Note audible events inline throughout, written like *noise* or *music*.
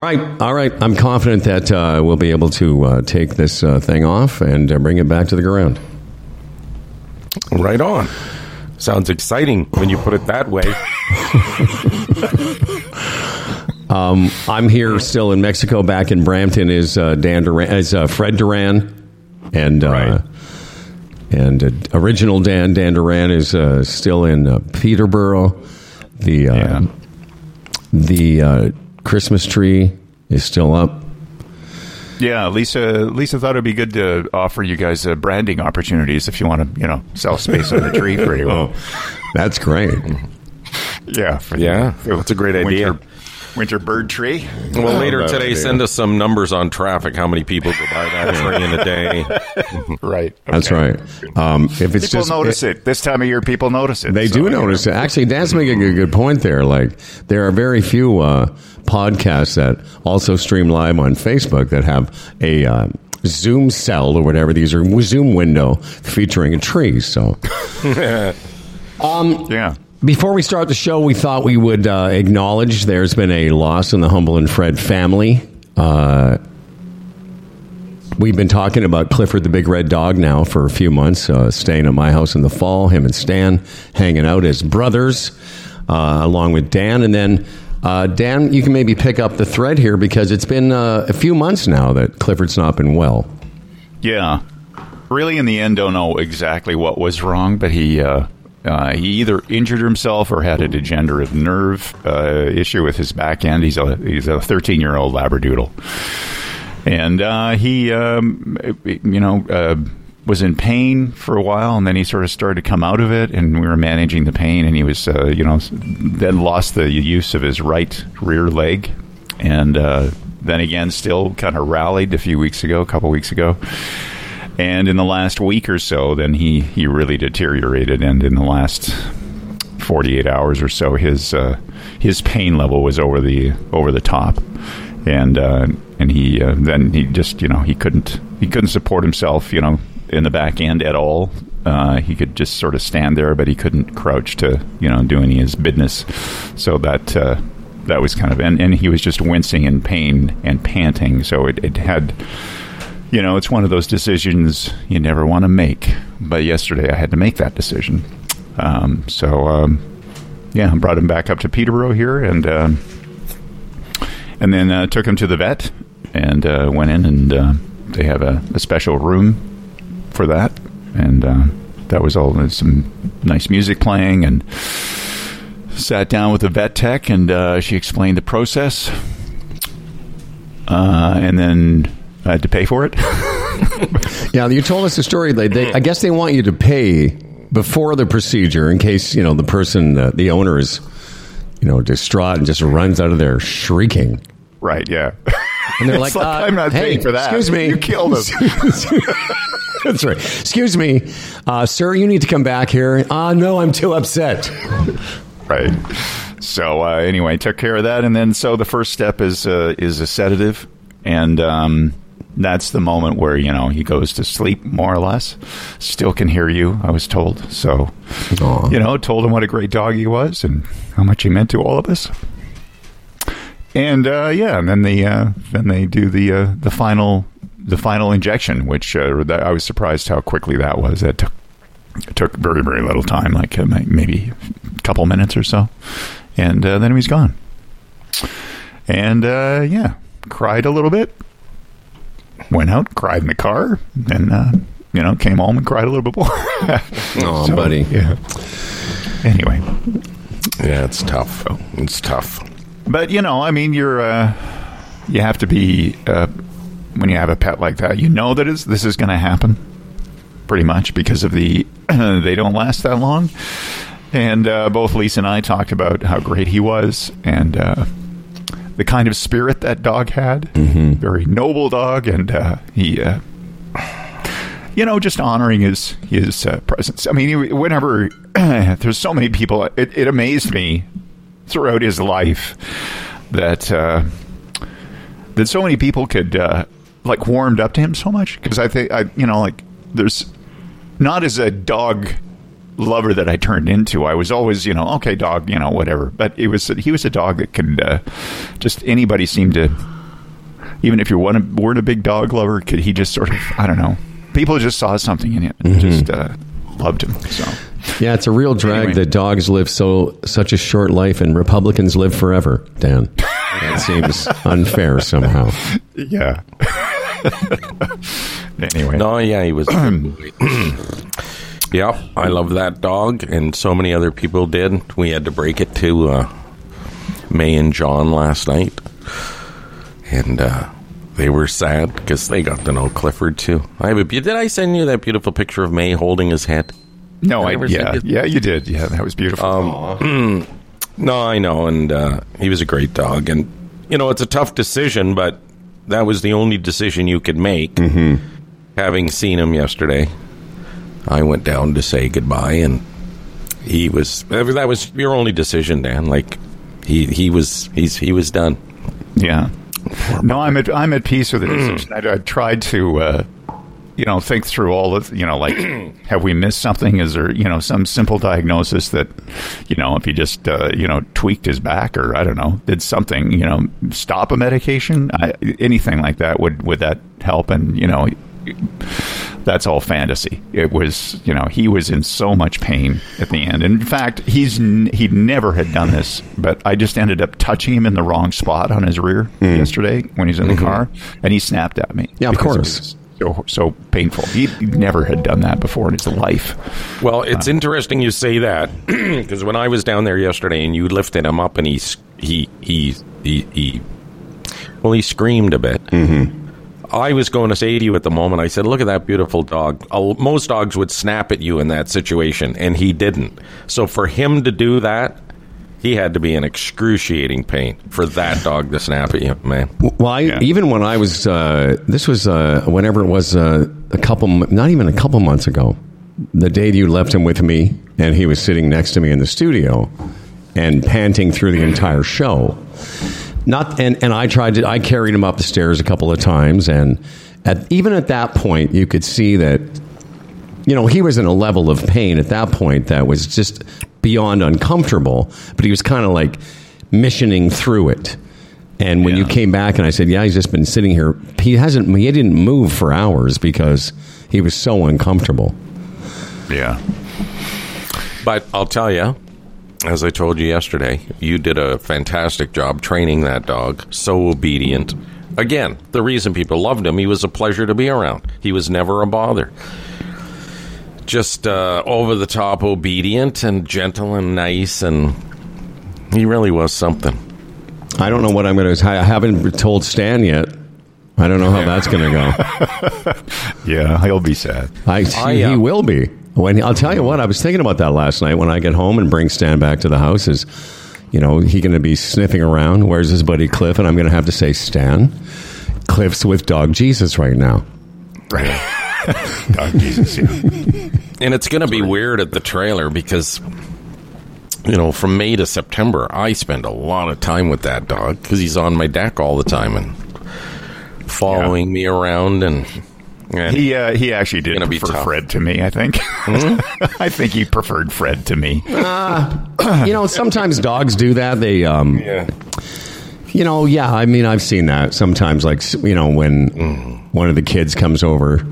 All right, all right. I'm confident that uh, we'll be able to uh, take this uh, thing off and uh, bring it back to the ground. Right on. Sounds exciting when you put it that way. *laughs* Um, I'm here still in Mexico. Back in Brampton is uh, Dan Duran, is uh, Fred Duran, and uh, Right. and uh, original Dan Dan Duran is uh, still in uh, Peterborough. The uh, Yeah. the uh, Christmas tree is still up. Yeah, Lisa. Lisa thought it'd be good to offer you guys uh, branding opportunities if you want to, you know, sell space on the tree for you. *laughs* Oh, that's great. Yeah, for the Yeah, that's a great idea. Winter, winter bird tree. Well, later today, idea. send us some numbers on traffic. How many people go by that tree in a day? Right. *laughs* That's right. Um, if it's People just notice it. this time of year. People notice it. They So, do you know. notice it. Actually, Dan's making a good point there. Like, there are very few uh, podcasts that also stream live on Facebook that have a uh, Zoom cell or whatever. These are Zoom window featuring a tree. So, *laughs* Yeah. Before we start the show, we thought we would uh, acknowledge there's been a loss in the Humble and Fred family. Uh, we've been talking about Clifford the Big Red Dog now for a few months, uh, staying at my house in the fall, him and Stan hanging out as brothers, uh, along with Dan. And then, uh, Dan, you can maybe pick up the thread here because it's been uh, a few months now that Clifford's not been well. Yeah. Really, in the end, don't know exactly what was wrong, but he uh, he either injured himself or had a degenerative nerve uh, issue with his back end. He's a he's a 13 year old labradoodle, and uh, he um, you know. Uh, was in pain for a while, and then he sort of started to come out of it, and we were managing the pain, and he was, uh, you know, then lost the use of his right rear leg, and uh, then again, still kind of rallied a few weeks ago, a couple weeks ago, and in the last week or so, then he he really deteriorated, and in the last 48 hours or so, his uh, his pain level was over the over the top, and uh, and he uh, then he just you know he couldn't he couldn't support himself you know in the back end at all. Uh, he could just sort of stand there, but he couldn't crouch to you know do any of his business. So that uh, that was kind of and, and he was just wincing in pain and panting. So it, it had you know, it's one of those decisions you never want to make. But yesterday I had to make that decision. Um, so, um, yeah, I brought him back up to Peterborough here and um, and then uh, took him to the vet and uh, went in and uh, they have a, a special room for that. And uh, that was all some nice music playing and sat down with the vet tech and uh, she explained the process. Uh, and then I had to pay for it. *laughs* Yeah, you told us the story. They, they, I guess they want you to pay before the procedure in case you know the person, uh, the owner is, you know, distraught and just runs out of there shrieking. right, yeah. And they're *laughs* like, like, uh, I'm not hey, paying for that. Excuse me, You killed him. *laughs* That's right. Excuse me, uh, sir. You need to come back here. Uh, no, I'm too upset. right. So uh, anyway, took care of that, and then so the first step is uh, is a sedative, and um, that's the moment where you know he goes to sleep more or less. Still can hear you. I was told. So Aw. you know, told him what a great dog he was and how much he meant to all of us. And uh, yeah, and then the uh, then they do the uh, the final the final injection, which uh, that, I was surprised how quickly that was. That took it took very very little time, like uh, maybe a couple minutes or so, and uh, then he was gone. And uh, yeah, cried a little bit. Went out, cried in the car, and uh, you know came home and cried a little bit more. *laughs* Oh, So, buddy. Yeah. Anyway, Yeah, it's tough. It's tough. but you know, I mean, you're uh, you have to be uh, when you have a pet like that. You know that is this is going to happen, pretty much because of the *clears throat* they don't last that long. And uh, both Lisa and I talked about how great he was and uh, the kind of spirit that dog had. Very noble dog, and uh, he. Uh, you know, just honoring his his uh, presence. I mean, he- whenever *clears throat* there's so many people, it, it amazed me throughout his life that uh, that so many people could uh, like warmed up to him so much because I think I you know like there's not as a dog lover that I turned into. I was always, you know, okay, dog, you know, whatever. But it was he was a dog that could uh, just anybody seemed to, even if you weren't, weren't a big dog lover, could he just sort of, I don't know, people just saw something in him and just uh, loved him. So Yeah, it's a real drag Anyway. that dogs live so such a short life and Republicans live forever, Dan. That seems *laughs* unfair somehow. yeah. *laughs* anyway, No, yeah, he was. *clears throat* yeah, I love that dog, and so many other people did. We had to break it to uh, May and John last night, and uh, they were sad because they got to know Clifford too. I have a, be- did I send you that beautiful picture of May holding his head? no, I, ever yeah, it- yeah, you did. Yeah, that was beautiful. *clears throat* No, I know, and uh, he was a great dog, and you know it's a tough decision, but that was the only decision you could make. Mm-hmm. Having seen him yesterday, I went down to say goodbye, and he was that was your only decision, Dan. Like he he was he's he was done. Yeah. No, I'm at I'm at peace with the decision. I, I tried to, uh, you know, think through all of, you know, like, *clears throat* have we missed something? Is there, you know, some simple diagnosis that, you know, if he just, uh, you know, tweaked his back or I don't know, did something, you know, stop a medication, I, anything like that would would that help? And you know. That's all fantasy. It was, you know, he was in so much pain at the end. In fact, he's n- he never had done this, but I just ended up touching him in the wrong spot on his rear hmm. yesterday when he's in the mm-hmm. car, and he snapped at me. Yeah, of course. So, so painful. He never had done that before in his life. Well, it's uh, interesting you say that *clears throat* because when I was down there yesterday and you lifted him up and he he he he, he well he screamed a bit. Mm-hmm. I was going to say to you at the moment. I said, "Look at that beautiful dog." Uh, Most dogs would snap at you in that situation, and he didn't. So for him to do that, he had to be in excruciating pain for that dog to snap at you, man. Well, I, Yeah. even when I was, uh, this was uh, whenever it was uh, a couple, m- not even a couple months ago, the day you left him with me, and he was sitting next to me in the studio and panting through the entire show. Not and, and I tried to I carried him up the stairs a couple of times and at even at that point you could see that you know he was in a level of pain at that point that was just beyond uncomfortable but he was kind of like missioning through it. And when you came back and I said yeah he's just been sitting here he hasn't he didn't move for hours because he was so uncomfortable. Yeah. But I'll tell you, as I told you yesterday, you did a fantastic job training that dog. So obedient. Again, the reason people loved him, he was a pleasure to be around. He was never a bother. Just uh, over the top obedient and gentle and nice, and he really was something. I don't know what I'm going to I haven't told Stan yet I don't know how that's going to go *laughs* Yeah, he'll be sad. I, I, he, uh, will be. When I'll tell you what, I was thinking about that last night when I get home and bring Stan back to the house. Is you know he going to be sniffing around? Where's his buddy Cliff? And I'm going to have to say, Stan, Cliff's with Dog Jesus right now. Right. *laughs* Dog Jesus. Yeah. And it's going to be weird at the trailer because, you know, from May to September, I spend a lot of time with that dog because he's on my deck all the time and following me around. And, and He uh, he actually did Gonna be prefer tough. Fred to me. I think. *laughs* I think he preferred Fred to me. you know, sometimes dogs do that. They, um, yeah. you know, yeah. I mean, I've seen that sometimes. Like you know, when one of the kids comes over,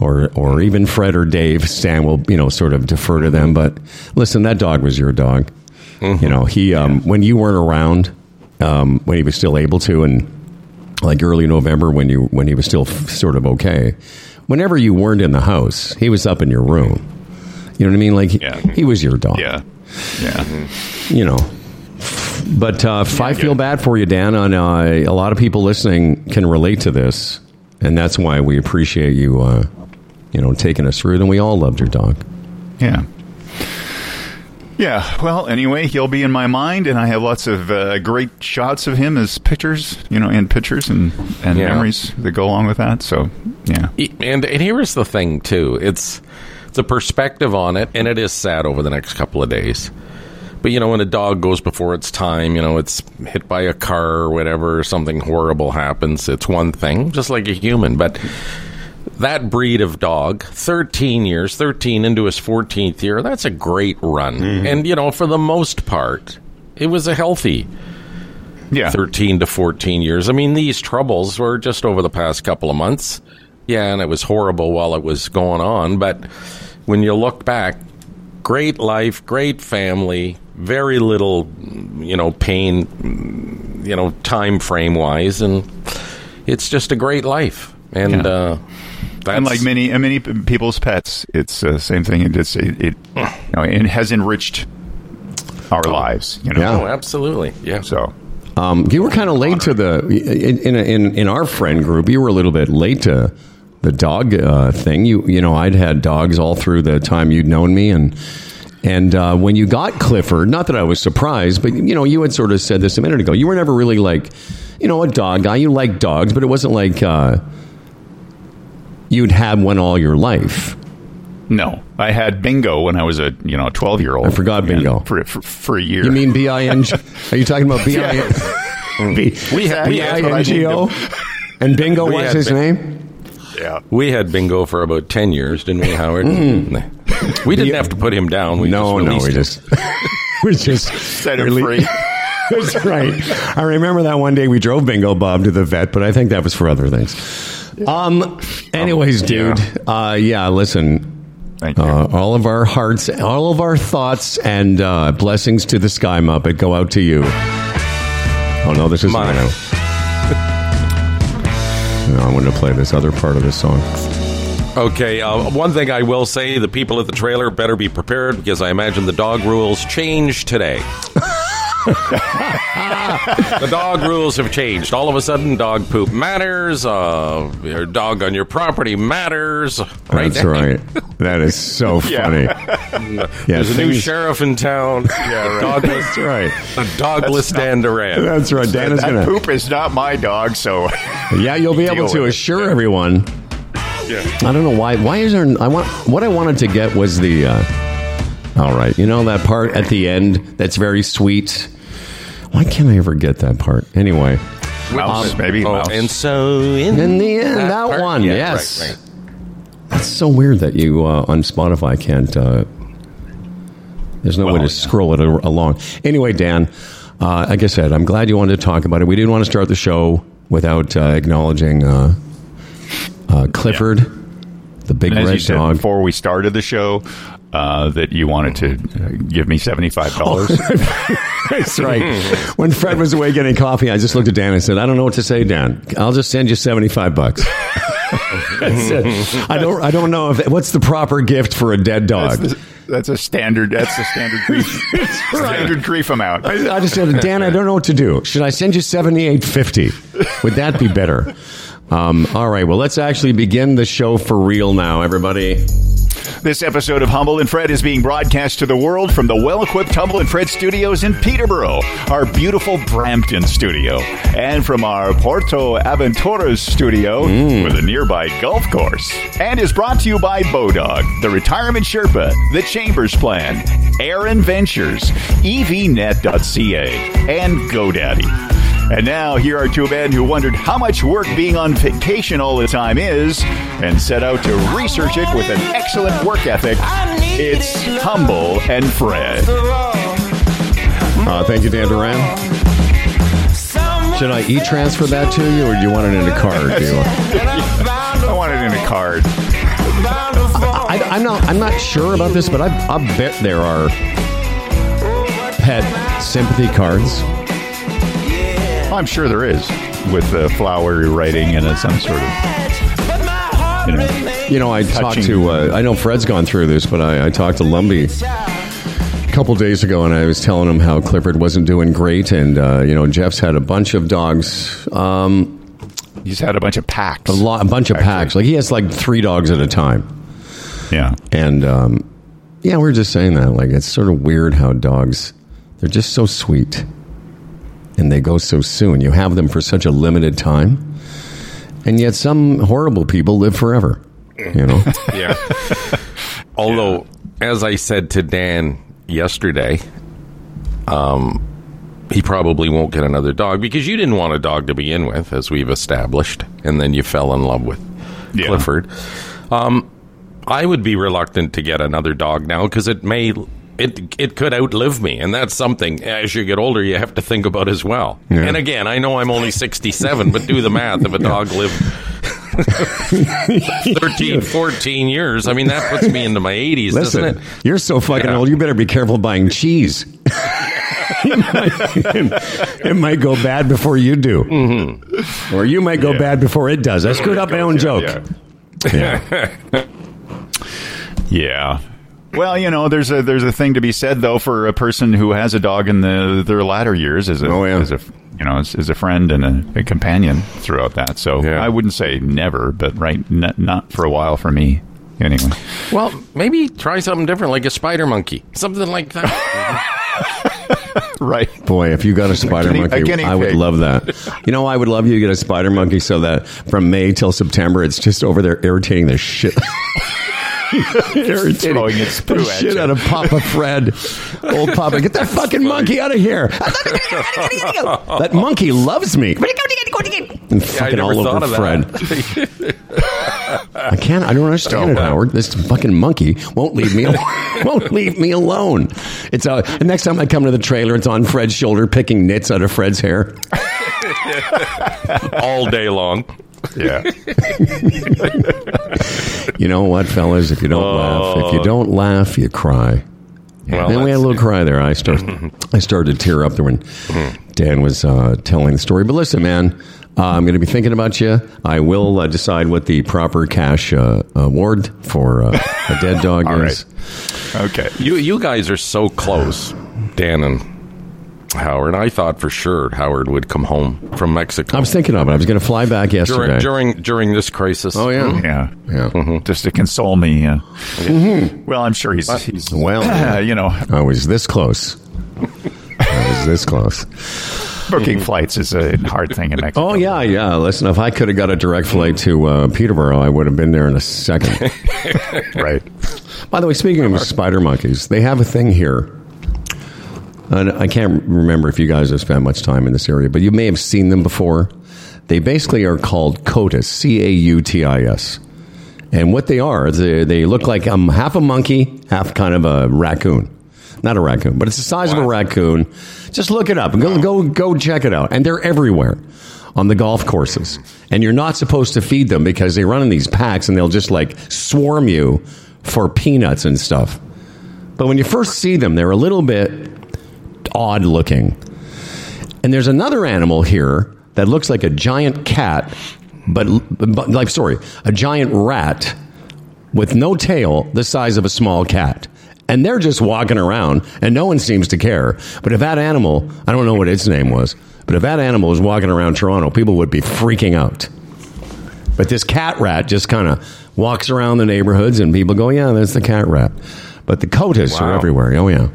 or or even Fred or Dave, Stan will you know sort of defer to them. But listen, that dog was your dog. You know, he um, when you weren't around, um, when he was still able to, and like early November when you when he was still f- sort of okay. Whenever you weren't in the house, he was up in your room. You know what I mean? Like he, Yeah. he was your dog Yeah. Yeah. you know. But uh, if I feel bad for you, Dan, and uh, a lot of people listening can relate to this, and that's why we appreciate you, uh, you know, taking us through. Then we all loved your dog. Yeah. Yeah. Well, anyway, he'll be in my mind, and I have lots of uh, great shots of him as pictures, you know, in pictures and, and Yeah. memories that go along with that. So, yeah. And, and here's the thing, too it's the perspective on it, and it is sad over the next couple of days. But you know, when a dog goes before its time, you know, it's hit by a car or whatever, or something horrible happens. It's one thing, just like a human. But that breed of dog, 13 years, 13 into his 14th year, that's a great run. Mm-hmm. And, you know, for the most part, it was a healthy Yeah. 13 to 14 years. I mean, these troubles were just over the past couple of months. Yeah, and it was horrible while it was going on. But when you look back, great life, great family, very little, you know, pain, you know, time frame wise. And it's just a great life. And, Yeah. uh, that's and like many and many people's pets, it's the same thing. It it's, it, it you know it has enriched our lives. You know, Yeah. Oh, absolutely. Yeah. so Um, you were kind of late to the in, in in in our friend group. You were a little bit late to the dog uh, thing. You you know I'd had dogs all through the time you'd known me, and and uh, when you got Clifford, not that I was surprised, but you know you had sort of said this a minute ago. You were never really like you know a dog guy. You liked dogs, but it wasn't like uh, you'd had one all your life. no, I had Bingo when I was a you know twelve year old. I forgot Bingo. for, for for a year. You mean B I N? G? *laughs* Are you talking about B I N? B We had- B I N G O? And Bingo We was his Bin- name. yeah. We had bingo for about 10 years, didn't we, Howard? We didn't have to put him down. We Mm. no, just no, we just *laughs* we just Set him free. *laughs* That's right. I remember that one day we drove Bingo Bob to the vet, but I think that was for other things. Um. Anyways, dude. Uh. Yeah. Listen. Thank you. Uh, all of our hearts, all of our thoughts, and uh, blessings to the Sky Muppet go out to you. Oh no, this is Mine. no. No, I wanted to play this other part of this song. Okay, uh, one thing I will say the people at the trailer better be prepared because I imagine the dog rules change today. *laughs* *laughs* the dog rules have changed. All of a sudden, dog poop matters. Uh, your dog on your property matters. Right? That's right. That is so *laughs* funny. Yeah. *laughs* Yeah, There's a new things- sheriff in town. Yeah, right. Dogless, That's right. a dogless Dan Duran. That's right. Dan is that gonna. poop is not my dog, so Yeah, you'll be able to with it. assure everyone. Yeah. I don't know why. Why is there? I want. What I wanted to get was the. Uh, all right, you know that part at the end that's very sweet. Why can't I ever get that part? Anyway, mouse maybe Oh, mouse. and so in, in the end, that, part- one, yeah, yes. right, right. That's so weird that you uh, on Spotify can't. Uh, there's no way to yeah. scroll it along. Anyway, Dan, uh, like I said, I'm glad you wanted to talk about it. We didn't want to start the show without uh, acknowledging uh, uh, Clifford, the big And as red you said dog. before we started the show, uh, that you wanted to give me seventy five dollars. *laughs* That's right. when Fred was away getting coffee, I just looked at Dan and said, "I don't know what to say, Dan. I'll just send you seventy five bucks." *laughs* That's it. I don't. I don't know if what's the proper gift for a dead dog. That's, the- that's a standard. That's a standard *laughs* grief. Standard grief amount. I, I just said, Dan, I don't know what to do. Should I send you seventy eight fifty? Would that be better? Um, all right. Well, let's actually begin the show for real now, everybody. This episode of Humble and Fred is being broadcast to the world from the well-equipped Humble and Fred studios in Peterborough, our beautiful Brampton studio, and from our Puerto Aventuras studio mm. with a nearby golf course. And is brought to you by Bodog, the Retirement Sherpa, the Chambers Plan, Aaron Ventures, EVNet.ca, and GoDaddy. And now, here are two men who wondered how much work being on vacation all the time is and set out to research it with an excellent work ethic. It's Humble and Fred. Uh, thank you, Dan Duran. Should I e transfer that to you, or do you want it in a card? *laughs* I want it in a card. I, I'm not. I'm not sure about this, but I, I bet there are pet sympathy cards. I'm sure there is with the flowery writing and some sort of, you know. You know, I talked to. Uh, I know Fred's gone through this, but I, I talked to Lumby a couple days ago, and I was telling him how Clifford wasn't doing great, and uh, you know, Jeff's had a bunch of dogs, um, He's had a bunch of packs. a lot, a bunch of Actually. packs. Like he has like three dogs at a time. Yeah. And um, yeah, we are just saying that. Like, it's sort of weird how dogs, they're just so sweet and they go so soon. You have them for such a limited time. And yet, some horrible people live forever. You know? *laughs* Yeah. Although, as I said to Dan yesterday, um, he probably won't get another dog because you didn't want a dog to begin with, as we've established, and then you fell in love with Yeah. Clifford. Um, I would be reluctant to get another dog now because it may it it could outlive me, and that's something as you get older you have to think about as well. Yeah. And again, I know I'm only 67, but do the math. If a dog lived *laughs* 13, 14 years, I mean that puts me into my 80s, Listen, doesn't it? you're so fucking Yeah. old. You better be careful buying cheese. *laughs* it, might, it might go bad before you do, mm-hmm. or you might go Yeah. bad before it does. I screwed up my own joke. Yeah. Yeah. *laughs* Yeah. Well, you know, there's a there's a thing to be said though for a person who has a dog in the their latter years as a Oh, yeah. as a you know as, as a friend and a, a companion throughout that. So Yeah. I wouldn't say never, but right, n- not for a while for me anyway. Well, maybe try something different, like a spider monkey, something like that. *laughs* Right. Boy, if you got a spider guinea- a monkey, guinea I would love that. You know, I would love you to get a spider monkey so that from May till September, it's just over there irritating the shit. *laughs* *laughs* irritating Throwing its the poo at shit you. out of Papa Fred. Old Papa, get that *laughs* fucking monkey out of here. that monkey loves me. And I fucking never all over Fred. *laughs* I can't. I don't understand it, wow. Howard. This fucking monkey won't leave me. Alone. won't leave me alone. It's uh, the next time I come to the trailer, it's on Fred's shoulder, picking nits out of Fred's hair. all day long. Yeah. *laughs* You know what, fellas? If you don't laugh, if you don't laugh, you cry. Well, and we had a little cry there. I started, I started to tear up there when Dan was uh, telling the story. But listen, man, uh, I'm going to be thinking about you. I will uh, decide what the proper cash uh, award for uh, a dead dog *laughs* All is. Okay. You you guys are so close, Dan and Howard. I thought for sure Howard would come home from Mexico I was thinking of it. I was going to fly back yesterday. during during during this crisis. oh yeah, Yeah. yeah. Just to console me. Uh, Well, I'm sure he's, he's Well, *clears throat* you know, I was this close. I was this close. booking flights is a hard thing in Mexico. Oh yeah, yeah. Listen, if I could have got a direct flight to uh, Peterborough, I would have been there in a second. *laughs* Right. By the way, speaking of spider monkeys, they have a thing here. And I can't remember if you guys have spent much time in this area, but you may have seen them before. They basically are called COTIS, C A U T I S. And what they are, they, they look like um, half a monkey, half kind of a raccoon. Not a raccoon, but it's the size of a raccoon. Just look it up and go, go, go check it out. And they're everywhere on the golf courses. And you're not supposed to feed them because they run in these packs and they'll just like swarm you for peanuts and stuff. But when you first see them, they're a little bit odd looking. And there's another animal here that looks like a giant cat, but, but like sorry, a giant rat with no tail, the size of a small cat. And they're just walking around, and no one seems to care. But if that animal, I don't know what its name was, but if that animal was walking around Toronto, people would be freaking out. But this cat rat just kind of walks around the neighborhoods, and people go, "Yeah, that's the cat rat." But the cotis are everywhere. Oh yeah.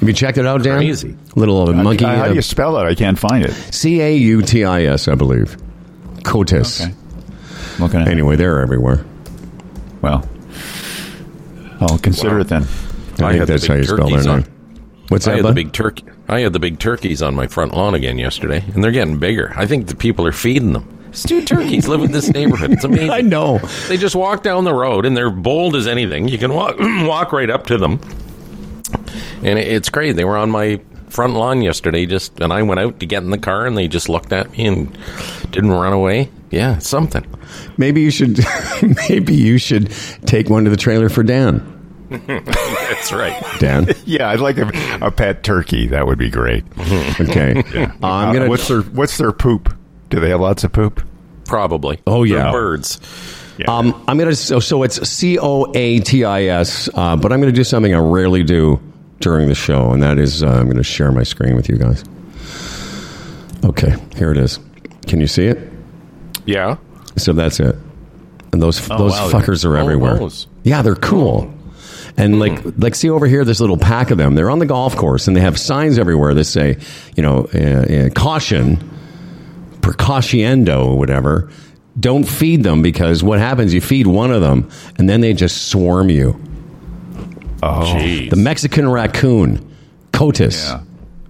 Have you checked it out, Dan? Crazy. Little uh, monkey. How do uh, you spell it? I can't find it. C A U T I S, I believe. Cotis. Okay. Looking at Anyway, they're everywhere. Well, I'll consider Wow. it then. I, I think that's how you spell their name. What's I that? had the bud? big turkey. I had the big turkeys on my front lawn again yesterday, and they're getting bigger. I think the people are feeding them. It's two turkeys live in this neighborhood. It's *laughs* amazing. I know. They just walk down the road, and they're bold as anything. You can walk *clears throat* walk right up to them, and it's great. They were on my front lawn yesterday, just and I went out to get in the car, and they just looked at me and didn't run away. Yeah, something. Maybe you should. *laughs* maybe you should take one to the trailer for Dan. *laughs* That's right. Dan. *laughs* Yeah, I'd like a, a pet turkey. That would be great. Okay. Uh, I'm Uh, gonna. what's their What's their poop? Do they have lots of poop? Probably. Oh, yeah. They're birds. Yeah. Um, I'm gonna. So, so it's C O A T I S. Uh, but I'm gonna do something I rarely do during the show, and that is uh, I'm gonna share my screen with you guys. Okay, here it is. Can you see it? Yeah. So that's it. And those those wow. fuckers are Oh, everywhere. those. Yeah, they're cool. And like like see over here, this little pack of them. They're on the golf course, and they have signs everywhere that say, you know, uh, uh, caution, precautionendo, whatever. Don't feed them because what happens? You feed one of them, and then they just swarm you. Oh, Jeez. The Mexican raccoon, Cotis. Yeah.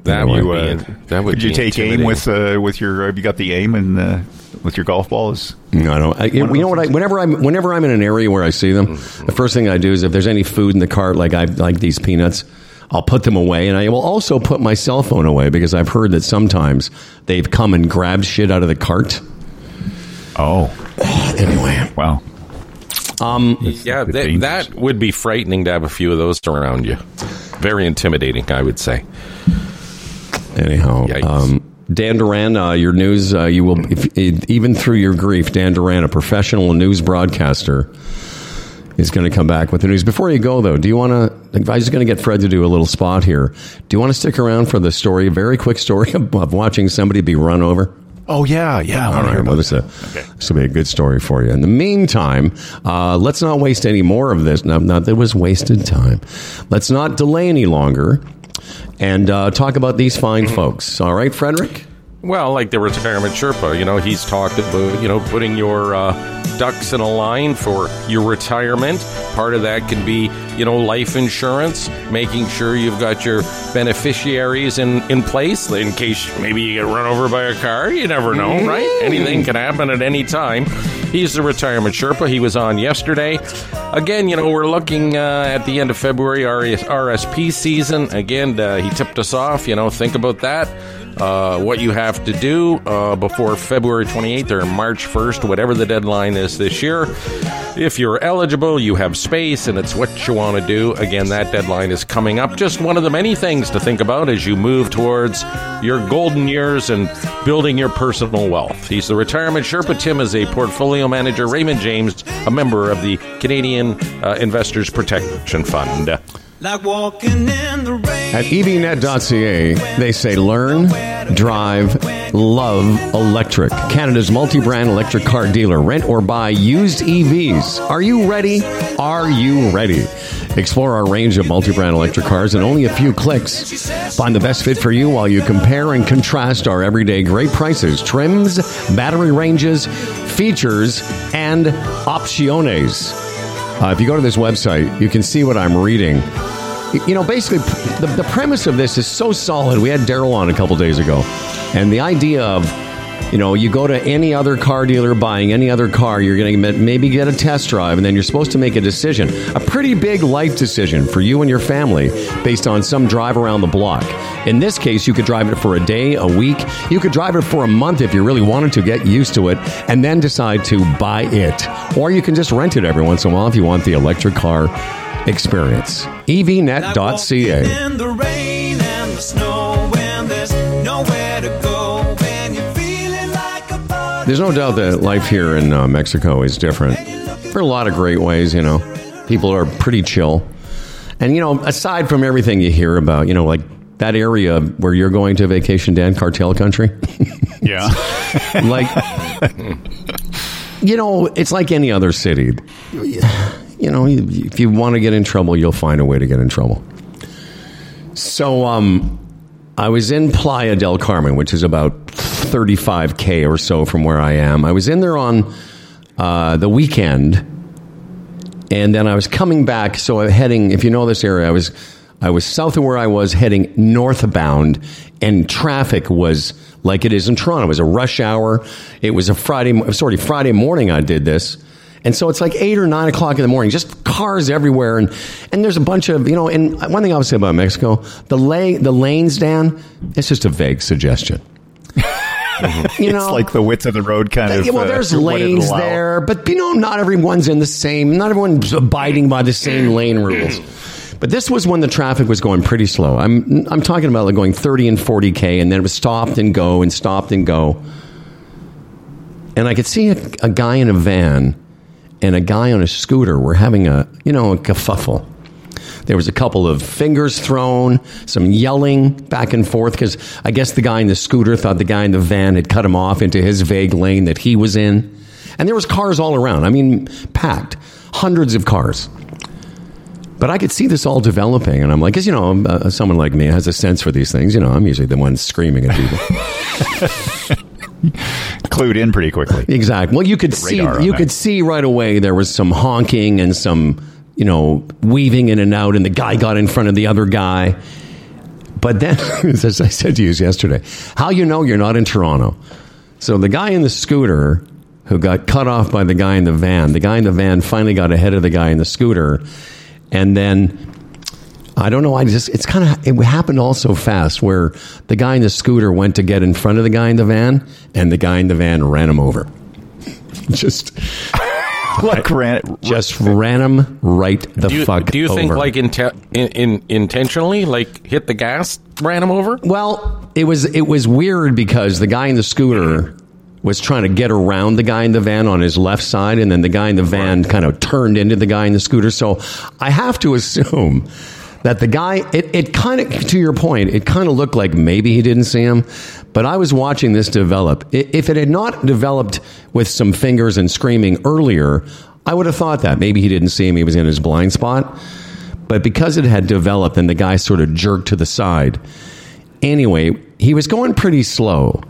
that would You, be uh, that would Could you take aim with uh, with your? Have you got the aim and uh, with your golf ball is I don't. I, you know what? I, whenever I'm whenever I'm in an area where I see them, the first thing I do is if there's any food in the cart, like I like these peanuts, I'll put them away, and I will also put my cell phone away because I've heard that sometimes they've come and grabbed shit out of the cart. oh *sighs* Anyway, wow. Yeah, bit that, would be frightening to have a few of those around you. Very intimidating, I would say. anyhow, um, Dan Duran, uh, your news, uh, you will if, even through your grief, Dan Duran, a professional news broadcaster. is going to come back with the news. Before you go, though, do you want to? I was going to get Fred to do a little spot here. Do you want to stick around for the story? A very quick story *laughs* of, of watching somebody be run over. Oh yeah, yeah. I All wanna well, about this, uh, Okay. this will be a good story for you. In the meantime, uh, let's not waste any more of this. No, not that it was wasted time. Let's not delay any longer and uh, talk about these fine folks. All right, Frederick? Well, like the retirement Sherpa, you know, he's talked about, you know, putting your uh, ducks in a line for your retirement. Part of that can be, you know, life insurance, making sure you've got your beneficiaries in, in place in case maybe you get run over by a car. You never know, right? Anything can happen at any time. He's the retirement Sherpa. He was on yesterday. Again, you know, we're looking uh, at the end of February, RSP season. Again, uh, he tipped us off, you know, think about that uh, what you have to do uh, before February 28th or March 1st, whatever the deadline is this year. If you're eligible, you have space, and it's what you want to do. Again, that deadline is coming up. Just one of the many things to think about as you move towards your golden years and building your personal wealth. He's the retirement Sherpa. Tim is a portfolio manager. Raymond James, a member of the Canadian uh, Investors Protection Fund. Like walking in the rain. At evnet.ca, they say learn, drive, love electric. Canada's multi brand electric car dealer. Rent or buy used EVs. Are you ready? Are you ready? Explore our range of multi brand electric cars in only a few clicks. Find the best fit for you while you compare and contrast our everyday great prices, trims, battery ranges, features, and opciones. Uh, if you go to this website, you can see what I'm reading. You know, basically, the, the premise of this is so solid. We had Daryl on a couple days ago, and the idea of, you know, you go to any other car dealer buying any other car, you're going to maybe get a test drive, and then you're supposed to make a decision, a pretty big life decision for you and your family based on some drive around the block. In this case, you could drive it for a day, a week. You could drive it for a month if you really wanted to get used to it, and then decide to buy it. Or you can just rent it every once in a while if you want the electric car experience. Evnet.ca. There's no doubt that life here in uh, Mexico is different. For a lot of great ways, you know. People are pretty chill. And, you know, aside from everything you hear about, you know, like that area where you're going to vacation, Dan, cartel country, *laughs* Yeah. like, you know, it's like any other city. You know, if you want to get in trouble, you'll find a way to get in trouble. So, um, I was in Playa del Carmen, which is about 35K or so from where I am. I was in there on uh, the weekend, and then I was coming back. So, I'm heading, if you know this area, I was. I was south of where I was heading northbound, and traffic was like it is in Toronto. It was a rush hour. It was a Friday, sorry, Friday morning. I did this, and so it's like eight or nine o'clock in the morning, just cars everywhere, and and there's a bunch of you know. And one thing I would say about Mexico, the lay the lanes, Dan, it's just a vague suggestion. *laughs* you know, it's like the width of the road kind of. yeah, well, uh, there's it lanes there, but you know, not everyone's in the same. Not everyone's abiding by the same lane rules. But this was when the traffic was going pretty slow. I'm I'm talking about like going 30 and 40 k, and then it was stopped and go and stopped and go. And I could see a, a guy in a van and a guy on a scooter were having a you know a kerfuffle. There was a couple of fingers thrown, some yelling back and forth because I guess the guy in the scooter thought the guy in the van had cut him off into his vague lane that he was in. And there was cars all around. I mean, packed, hundreds of cars. But I could see this all developing, and I'm like, because you know, uh, someone like me has a sense for these things. You know, I'm usually the one screaming at people. *laughs* clued in pretty quickly. Exactly. Well, you could see you that. could see right away there was some honking and some you know weaving in and out, and the guy got in front of the other guy. But then, *laughs* as I said to you yesterday, how you know you're not in Toronto? So the guy in the scooter who got cut off by the guy in the van, the guy in the van finally got ahead of the guy in the scooter. And then I don't know. I just it's kind of it happened all so fast where the guy in the scooter went to get in front of the guy in the van, and the guy in the van ran him over. *laughs* just *laughs* like ran just ran him right the Do you, fuck do you think over. like inte- in, in, intentionally, like hit the gas, ran him over? Well, it was it was weird because the guy in the scooter was trying to get around the guy in the van on his left side, and then the guy in the van kind of turned into the guy in the scooter. So I have to *laughs* assume that the guy it, it kind of to your point, it kind of looked like maybe he didn't see him. But I was watching this develop. If it had not developed with some fingers and screaming earlier, I would have thought that maybe he didn't see him. He was in his blind spot. But because it had developed and the guy sort of jerked to the side, anyway, he was going pretty slow.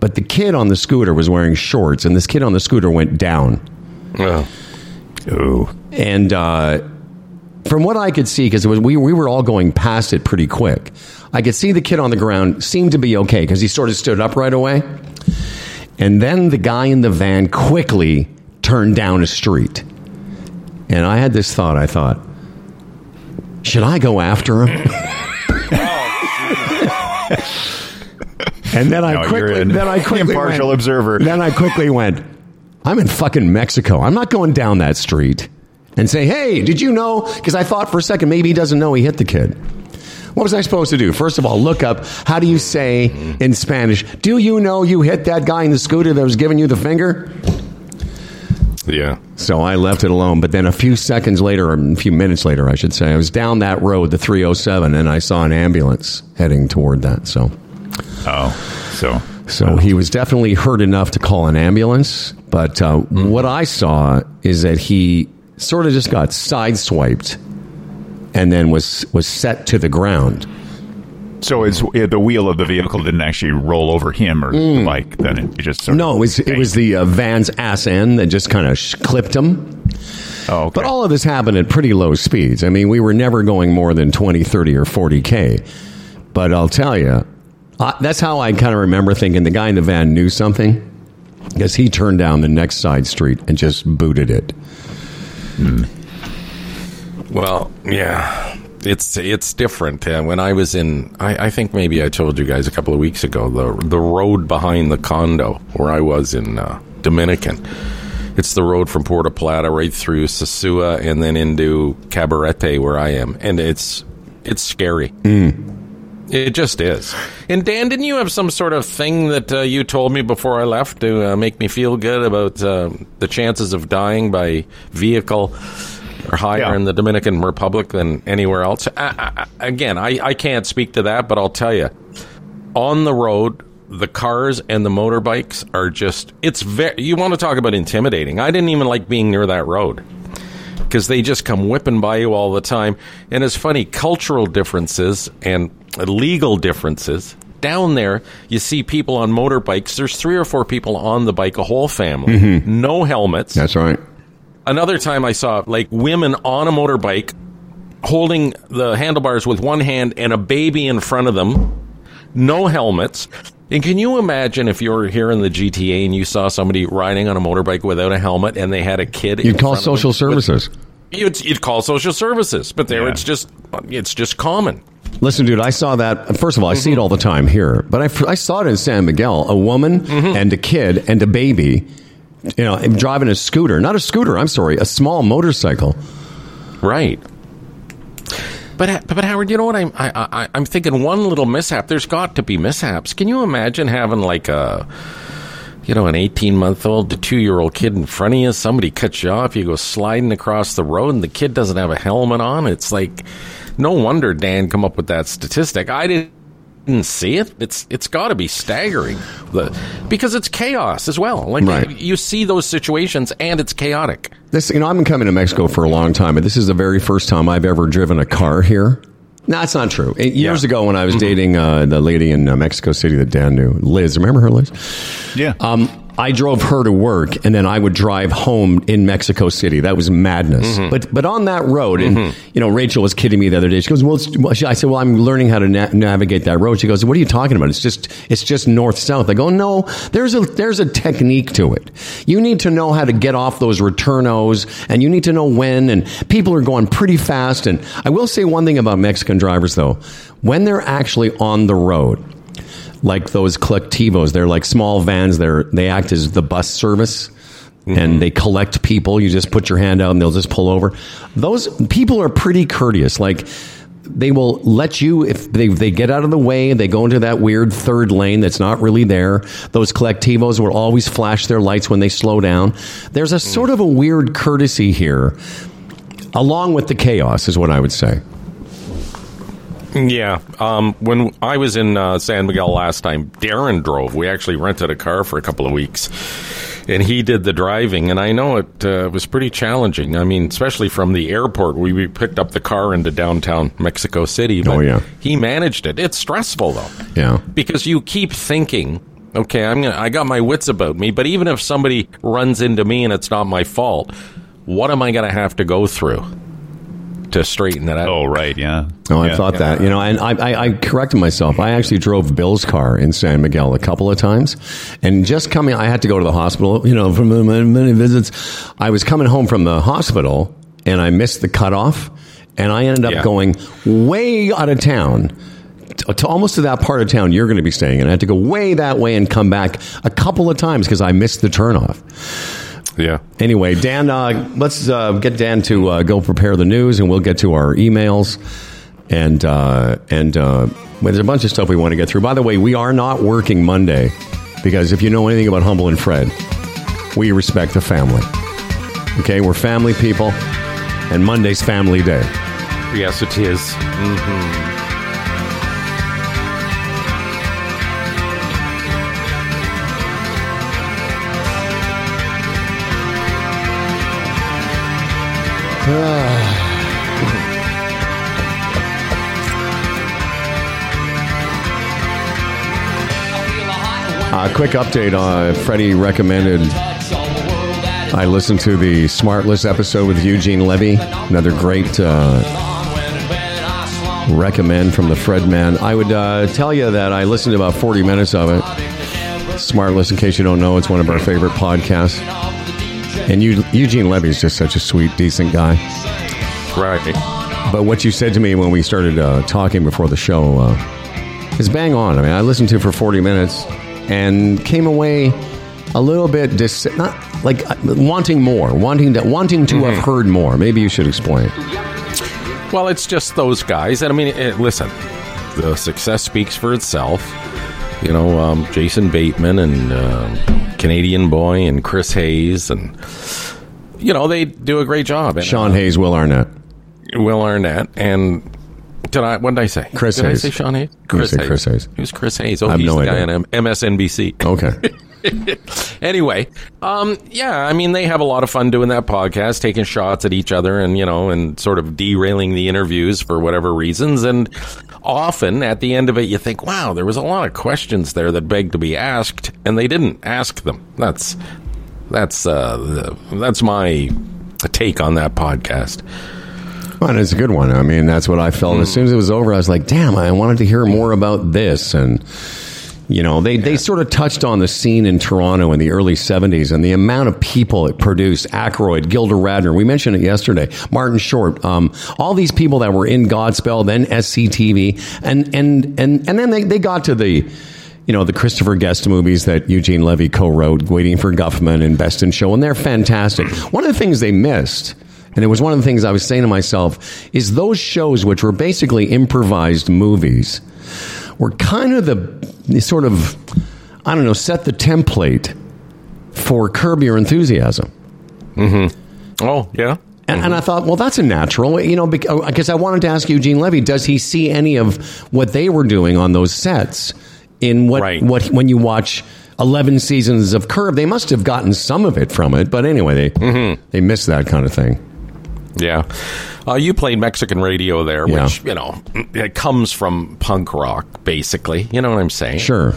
But the kid on the scooter was wearing shorts, and this kid on the scooter went down. Oh. Ooh. And uh, from what I could see, because we, we were all going past it pretty quick, I could see the kid on the ground seemed to be okay because he sort of stood up right away. And then the guy in the van quickly turned down a street. And I had this thought I thought, should I go after him? *laughs* and then I No, quickly, an then I quickly impartial went- observer. Then I quickly went, I'm in fucking Mexico. I'm not going down that street and say, hey, did you know? Because I thought for a second maybe he doesn't know he hit the kid. What was I supposed to do? First of all, look up how do you say in Spanish, do you know you hit that guy in the scooter that was giving you the finger? Yeah. So I left it alone. But then a few seconds later, or a few minutes later, I should say, I was down that road, the 307, and I saw an ambulance heading toward that. So, Oh, so so he was definitely hurt enough to call an ambulance. But uh, what I saw is that he sort of just got sideswiped and then was was set to the ground. so it's it, the wheel of the vehicle didn't actually roll over him or the bike. Then it, it just sort of- No, it was, it was the uh, van's ass end that just kind of sh- clipped him. Oh, okay. But all of this happened at pretty low speeds. I mean, we were never going more than 20, 30, or 40K. But I'll tell you, uh, that's how I kind of remember thinking the guy in the van knew something because he turned down the next side street and just booted it. Well, yeah, it's it's different. Uh, when I was in, I, I think maybe I told you guys a couple of weeks ago the the road behind the condo where I was in uh, Dominican. It's the road from Puerto Plata right through Sosua and then into Cabarete where I am, and it's it's scary. It just is. And Dan, didn't you have some sort of thing that uh, you told me before I left to uh, make me feel good about uh, the chances of dying by vehicle are higher Yeah. in the Dominican Republic than anywhere else? I, I, again, I, I can't speak to that, but I'll tell you, on the road, the cars and the motorbikes are just, it's very, you want to talk about intimidating. I didn't even like being near that road because they just come whipping by you all the time. And it's funny, cultural differences and legal differences. Down there, you see people on motorbikes. There's three or four people on the bike, a whole family, mm-hmm. no helmets. That's right. Another time I saw like women on a motorbike holding the handlebars with one hand and a baby in front of them, no helmets. And can you imagine if you were here in the GTA and you saw somebody riding on a motorbike without a helmet and they had a kid? You'd call front of them social with- services. You'd, you'd call social services, but there Yeah. it's just it's just common. Listen, dude, I saw that. First of all, I see it mm-hmm. all the time here, but I, I saw it in San Miguel. A woman mm-hmm. and a kid and a baby, you know, driving a scooter. Not a scooter, I'm sorry, a small motorcycle. Right. But uh, but Howard, you know what I'm I, I I'm thinking one little mishap. There's got to be mishaps. Can you imagine having like a you know an 18 month old to two year old kid in front of you? Somebody cuts you off. You go sliding across the road, and the kid doesn't have a helmet on. It's like no wonder Dan come up with that statistic. I didn't. Didn't see it. It's it's got to be staggering, the, because it's chaos as well. Like Right. you see those situations, and it's chaotic. This, you know, I've been coming to Mexico for a long time, but this is the very first time I've ever driven a car here. No, that's not true. Eight years Yeah. ago, when I was dating uh, the lady in uh, Mexico City that Dan knew, Liz, remember her, Liz? yeah. Um, I drove her to work, and then I would drive home in Mexico City. That was madness. Mm-hmm. But but on that road, and mm-hmm. you know, Rachel was kidding me the other day. She goes, "Well," it's, I said, "Well, I'm learning how to na- navigate that road." She goes, "What are you talking about? It's just it's just north south." I go, "No, there's a there's a technique to it. You need to know how to get off those retornos, and you need to know when. And people are going pretty fast. And I will say one thing about Mexican drivers, though, when they're actually on the road." Like those colectivos. They're like small vans. They're they act as the bus service. Mm-hmm. And they collect people. You just put your hand out and they'll just pull over. Those people are pretty courteous. Like they will let you if they they get out of the way. They go into that weird third lane that's not really there. Those colectivos will always flash their lights when they slow down. There's a mm. sort of a weird courtesy here, along with the chaos, is what I would say. Yeah. Um, when I was in uh, San Miguel last time, Darren drove. We actually rented a car for a couple of weeks, and he did the driving. And I know it uh, was pretty challenging. I mean, especially from the airport, we, we picked up the car into downtown Mexico City. But Oh, yeah. he managed it. It's stressful though. Yeah. because you keep thinking. Okay, I'm gonna. I got my wits about me, but even if somebody runs into me and it's not my fault, what am I going to have to go through to straighten that out? Oh, right, yeah. Oh, I Yeah. thought that. You know, and I, I, I corrected myself. I actually drove Bill's car in San Miguel a couple of times, and just coming, I had to go to the hospital. You know, from many, many visits, I was coming home from the hospital, and I missed the cutoff, and I ended up Yeah. going way out of town. To, to almost to that part of town you're going to be staying in. I had to go way that way and come back a couple of times because I missed the turnoff. Yeah. Anyway, Dan, uh, let's uh, get Dan to uh, go prepare the news, and we'll get to our emails. And uh, and uh, well, there's a bunch of stuff we want to get through. By the way, we are not working Monday because if you know anything about Humble and Fred, we respect the family. Okay, we're family people, and Monday's family day. Yes, it is. Uh, quick update. Uh, Freddie recommended I listened to the Smartless episode with Eugene Levy. Another great uh, recommend from the Fred man. I would uh, tell you that I listened to about 40 minutes of it. Smartless, in case you don't know, it's one of our favorite podcasts. And Eu- Eugene Levy is just such a sweet, decent guy. Right. But what you said to me when we started uh, talking before the show uh, is bang on. I mean, I listened to it for 40 minutes and came away a little bit dis- not like uh, wanting more, wanting to wanting to have heard more. Maybe you should explain. Well, it's just those guys. And I mean, eh, listen, the success speaks for itself. You know, um, Jason Bateman and uh, Canadian Boy and Chris Hayes, and you know they do a great job. And, Sean uh, Hayes, Will Arnett. Will Arnett, and did I? What did I say? Chris did Hayes. I say Sean Hayes? You said Chris Hayes. Who's Chris Hayes? Oh, I have he's no the guy on M- MSNBC. Okay. *laughs* *laughs* anyway, um, yeah, I mean, they have a lot of fun doing that podcast, taking shots at each other and, you know, and sort of derailing the interviews for whatever reasons. And often at the end of it, you think, wow, there was a lot of questions there that begged to be asked, and they didn't ask them. That's, that's, uh, the, that's my take on that podcast. Well, it's a good one. I mean, that's what I felt. As soon as it was over, I was like, damn, I wanted to hear more about this. And, you know, they, they sort of touched on the scene in Toronto in the early 70s and the amount of people it produced. Aykroyd, Gilda Radner, we mentioned it yesterday, Martin Short, um, all these people that were in Godspell, then SCTV. And, and, and, and then they, they got to the, you know, the Christopher Guest movies that Eugene Levy co-wrote, Waiting for Guffman and Best in Show, and they're fantastic. One of the things they missed, and it was one of the things I was saying to myself, is those shows, which were basically improvised movies, were kind of the, the sort of, I don't know, set the template for Curb Your Enthusiasm. Mm-hmm. Oh, yeah. And, and I mm-hmm. thought, well, that's a natural, you know, because I wanted to ask Eugene Levy, does he see any of what they were doing on those sets in what, Right. what when you watch 11 seasons of Curb? They must have gotten some of it from it, but anyway, they, mm-hmm. they missed that kind of thing. Yeah. Uh, you played Mexican radio there, Yeah. which, you know, it comes from punk rock, basically. You know what I'm saying? Sure.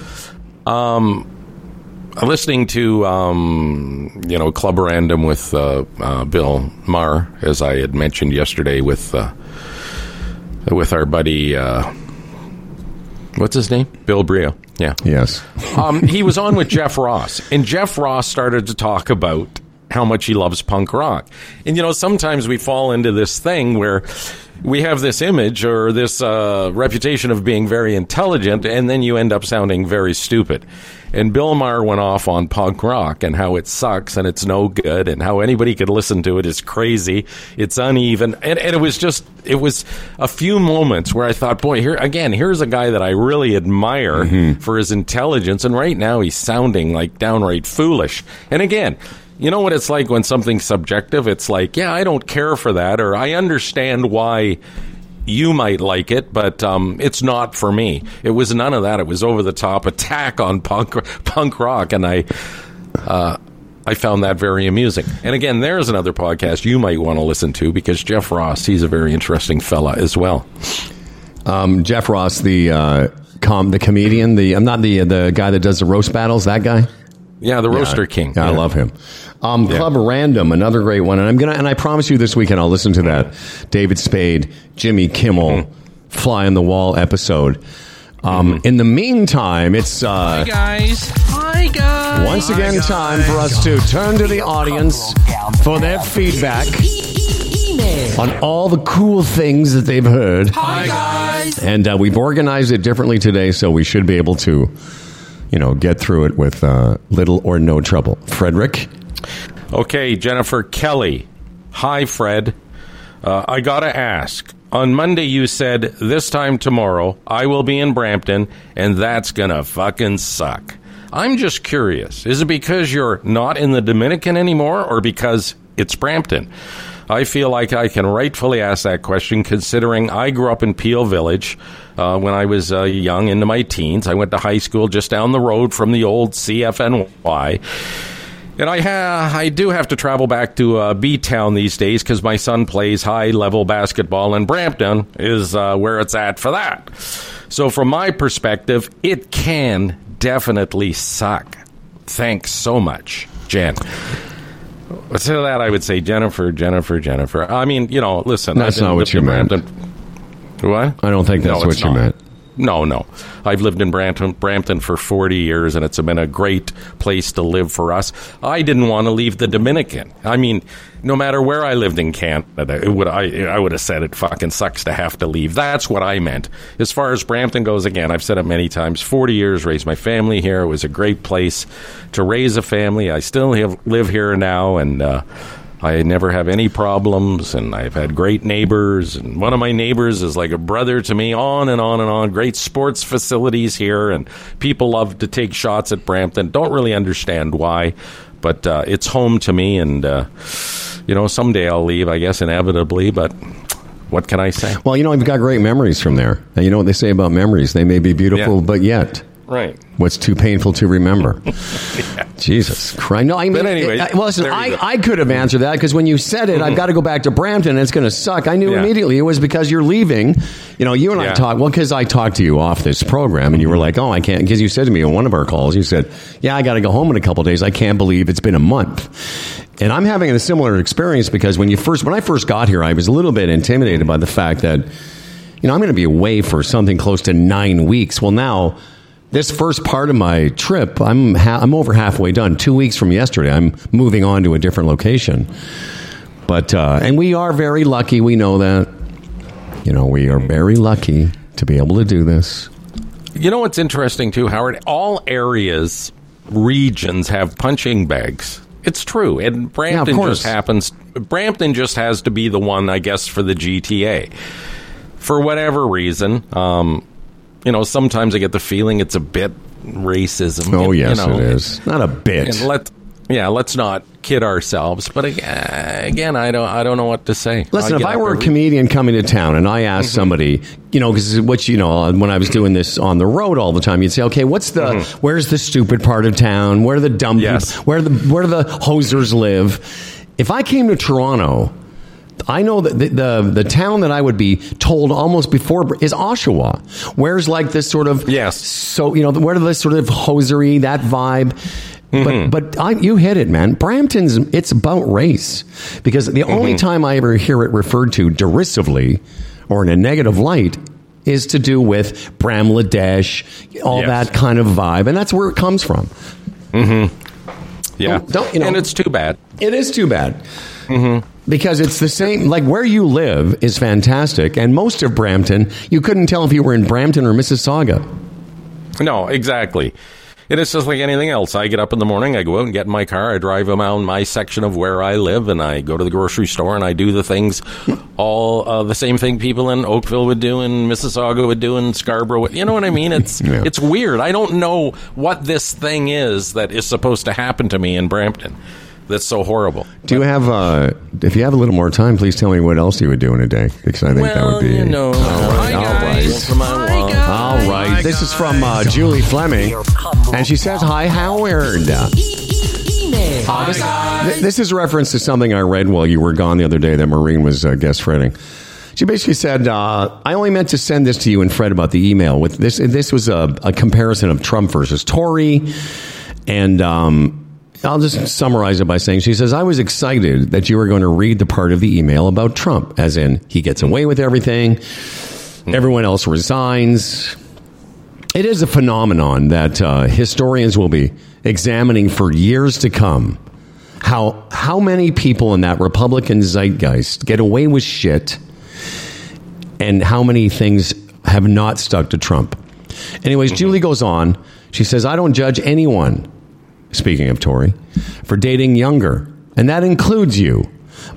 listening to um, you know Club Random with uh, uh, Bill Maher, as I had mentioned yesterday with uh, with our buddy, uh, what's his name, Bill Brioux. Yeah, Yes. um, he was on with Jeff Ross, and Jeff Ross started to talk about how much he loves punk rock. And you know, sometimes we fall into this thing where we have this image or this uh, reputation of being very intelligent, and then you end up sounding very stupid. And Bill Maher went off on punk rock and how it sucks and it's no good, and how anybody could listen to it is crazy. It's uneven, and, and it was just it was a few moments where I thought, boy, here again, here's a guy that I really admire for his intelligence, and right now he's sounding like downright foolish. And again. You know what it's like when something's subjective? It's like, yeah, I don't care for that, or I understand why you might like it, but um, it's not for me. It was none of that. It was over the top attack on punk punk rock, and I uh, I found that very amusing. And again, there's another podcast you might want to listen to because Jeff Ross, he's a very interesting fella as well. Um, Jeff Ross, the uh, com, the comedian, the I'm not the the guy that does the roast battles. That guy. Yeah, the Roaster King. Yeah, I love him. Um, Club Random, another great one, and I'm gonna and I promise you this weekend I'll listen to that David Spade, Jimmy Kimmel, Mm-hmm. Fly on the Wall episode. Um, In the meantime, it's uh, guys. Hi, guys. once again time for us to turn to the audience for their feedback on all the cool things that they've heard. Hi, guys. And uh, we've organized it differently today, so we should be able to, you know, get through it with uh, little or no trouble. Frederick, Okay, Jennifer Kelly. Hi, Fred. Uh, I gotta ask. On Monday, you said this time tomorrow I will be in Brampton, and that's gonna fucking suck. I'm just curious. Is it because you're not in the Dominican anymore, or because it's Brampton? I feel like I can rightfully ask that question, considering I grew up in Peel Village uh, when I was uh, young, into my teens. I went to high school just down the road from the old CFNY. And I ha- I do have to travel back to uh, B Town these days because my son plays high level basketball, and Brampton is uh, where it's at for that. So, from my perspective, it can definitely suck. Thanks so much, Jen. To that, I would say Jennifer, Jennifer, Jennifer. I mean, you know, listen. That's not what you meant. Brampton- What? I don't think that's No, what you not. meant. No, no. I've lived in Brampton, Brampton for 40 years, and it's been a great place to live for us. I didn't want to leave the Dominican. I mean, no matter where I lived in Canada, it would I, I would have said it fucking sucks to have to leave. That's what I meant. As far as Brampton goes, again, I've said it many times. 40 years, raised my family here. It was a great place to raise a family. I still have, live here now, and uh, I never have any problems, and I've had great neighbors. And one of my neighbors is like a brother to me. On and on and on. Great sports facilities here, and people love to take shots at Brampton. Don't really understand why, but uh, it's home to me. And uh, you know, someday I'll leave, I guess, inevitably. But what can I say? Well, you know, I've got great memories from there. And you know what they say about memories? They may be beautiful, Yeah. but yet. Right. What's too painful to remember? *laughs* Jesus Christ! No, I mean, But anyways, uh, I- well, listen, I. I could have answered that because when you said it, I've got to go back to Brampton. and It's going to suck. I knew Yeah. immediately it was because you're leaving. You know, you and I talked. Well, because I talked to you off this program, and you were like, "Oh, I can't." Because you said to me on one of our calls, you said, "Yeah, I got to go home in a couple days. I can't believe it's been a month." And I'm having a similar experience because when you first, when I first got here, I was a little bit intimidated by the fact that you know, I'm going to be away for something close to nine weeks. Well, now, this first part of my trip, I'm ha- I'm over halfway done. Two weeks from yesterday, I'm moving on to a different location. But uh, and we are very lucky. We know that. You know, we are very lucky to be able to do this. You know what's interesting too, Howard? All areas, regions have punching bags. It's true, and Brampton course. just happens. Brampton just has to be the one, I guess, for the GTA. For whatever reason, um, you know, sometimes I get the feeling it's a bit racism. Oh you yes, know, it is not a bit. And let, yeah, let's not kid ourselves. But again, again, I don't, I don't know what to say. Listen, if I were a comedian coming to town and I asked mm-hmm. somebody, you know, because what you know, when I was doing this on the road all the time, you'd say, okay, what's the, mm-hmm. where's the stupid part of town? Where are the dumb, Yes. people, where the where do the hosers live? If I came to Toronto. I know that the, the the town that I would be told almost before is Oshawa. Where's like this sort of Yes. so you know where this sort of hosiery that vibe, But mm-hmm. but I, you hit it, man. Brampton's it's about race because the only mm-hmm. time I ever hear it referred to derisively or in a negative light is to do with Bramladesh, all Yes. that kind of vibe, and that's where it comes from. Mm-hmm. Yeah, Don't- don't- you know- and it's too bad. It is too bad. Because it's the same, like where you live is fantastic, and most of Brampton, you couldn't tell if you were in Brampton or Mississauga. No, exactly. It's just like anything else. I get up in the morning, I go out and get in my car, I drive around my section of where I live, and I go to the grocery store and I do the things, all uh, the same thing people in Oakville would do, and Mississauga would do, and Scarborough. Would, you know what I mean? It's *laughs* Yeah. it's weird. I don't know what this thing is that is supposed to happen to me in Brampton. That's so horrible. Do you have, uh, if you have a little more time, please tell me what else you would do in a day, because I think that would be. you know, all right, Hi, all right. guys. Hi, guys. All right. This is from uh, Julie Fleming, and she says, "Hi, Howard." Uh, this, this is a reference to something I read while you were gone the other day that Maureen was uh, guest fretting. She basically said, uh, "I only meant to send this to you and Fred about the email. With this, this was a, a comparison of Trump versus Tory, and um, I'll just summarize it by saying she says I was excited that you were going to read the part of the email about Trump, as in he gets away with everything, everyone else resigns." It is a phenomenon that uh, historians will be examining for years to come. How how many people in that Republican zeitgeist get away with shit, and how many things have not stuck to Trump? Anyways, Julie goes on. She says, "I don't judge anyone." Speaking of Tory, for dating younger, and that includes you.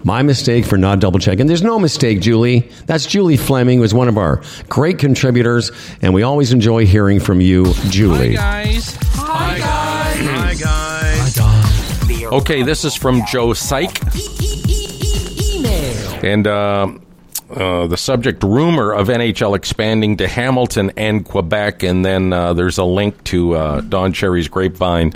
My mistake for not double checking. There's no mistake, Julie. That's Julie Fleming, who is one of our great contributors, and we always enjoy hearing from you, Julie. Hi guys. Hi guys. Hi guys. Okay, this is from Joe Syke. And uh, uh, the subject rumor of NHL expanding to Hamilton and Quebec. And then uh, there's a link to uh, Don Cherry's Grapevine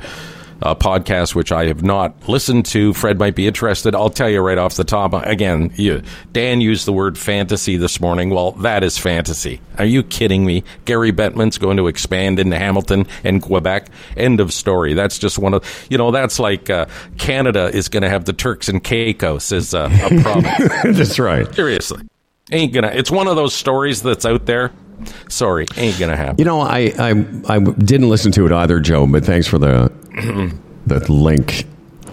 uh, podcast, which I have not listened to. Fred might be interested. I'll tell you right off the top. Again, you, Dan used the word fantasy this morning. Well, that is fantasy. Are you kidding me? Gary Bettman's going to expand into Hamilton and Quebec. End of story. That's just one of, you know, that's like uh, Canada is going to have the Turks and Caicos as uh, a *laughs* province. That's right. Seriously. Ain't gonna. It's one of those stories that's out there. Sorry, ain't gonna happen. You know, I, I I didn't listen to it either, Joe. But thanks for the *clears throat* the link.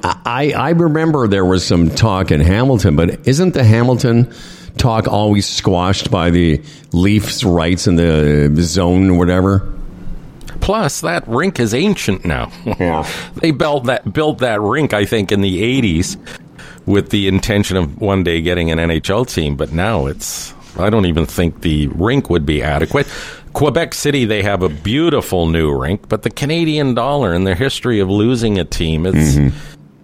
I I remember there was some talk in Hamilton, but isn't the Hamilton talk always squashed by the Leafs' rights in the zone or whatever? Plus, that rink is ancient now. *laughs* Yeah. they built that built that rink, I think, in the '80s with the intention of one day getting an NHL team. But now it's. I don't even think the rink would be adequate. Quebec City, they have a beautiful new rink, but the Canadian dollar and their history of losing a team, it's.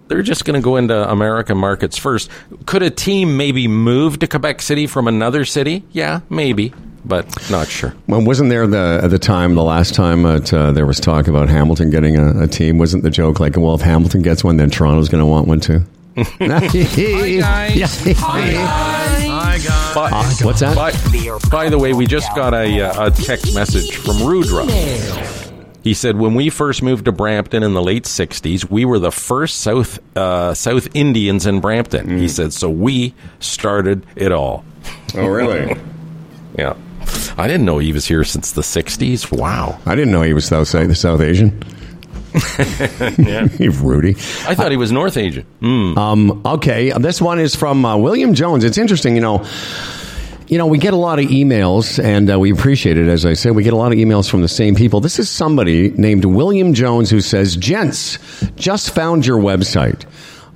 They're just going to go into American markets first. Could a team maybe move to Quebec City from another city? Yeah, maybe, but not sure. Well, wasn't there the at the time the last time that uh, there was talk about Hamilton getting a, a team? Wasn't the joke like, well, if Hamilton gets one, then Toronto's going to want one too? *laughs* *laughs* Hi guys. Hi guys. Hi. But, Uh, what's that? By, by the way, we just got a, uh, a text message from Rudra. He said, when we first moved to Brampton in the late 60s, we were the first South, uh, South Indians in Brampton. Mm. He said, so we started it all. Oh, really? *laughs* Yeah. I didn't know he was here since the 60s. Wow. I didn't know he was South the South Asian. *laughs* Yeah. Rudy. I thought he was North Asian. Mm. Um, okay, this one is from uh, William Jones. It's interesting, you know. You know, we get a lot of emails, and uh, we appreciate it. As I said, we get a lot of emails from the same people. This is somebody named William Jones who says, "Gents, just found your website.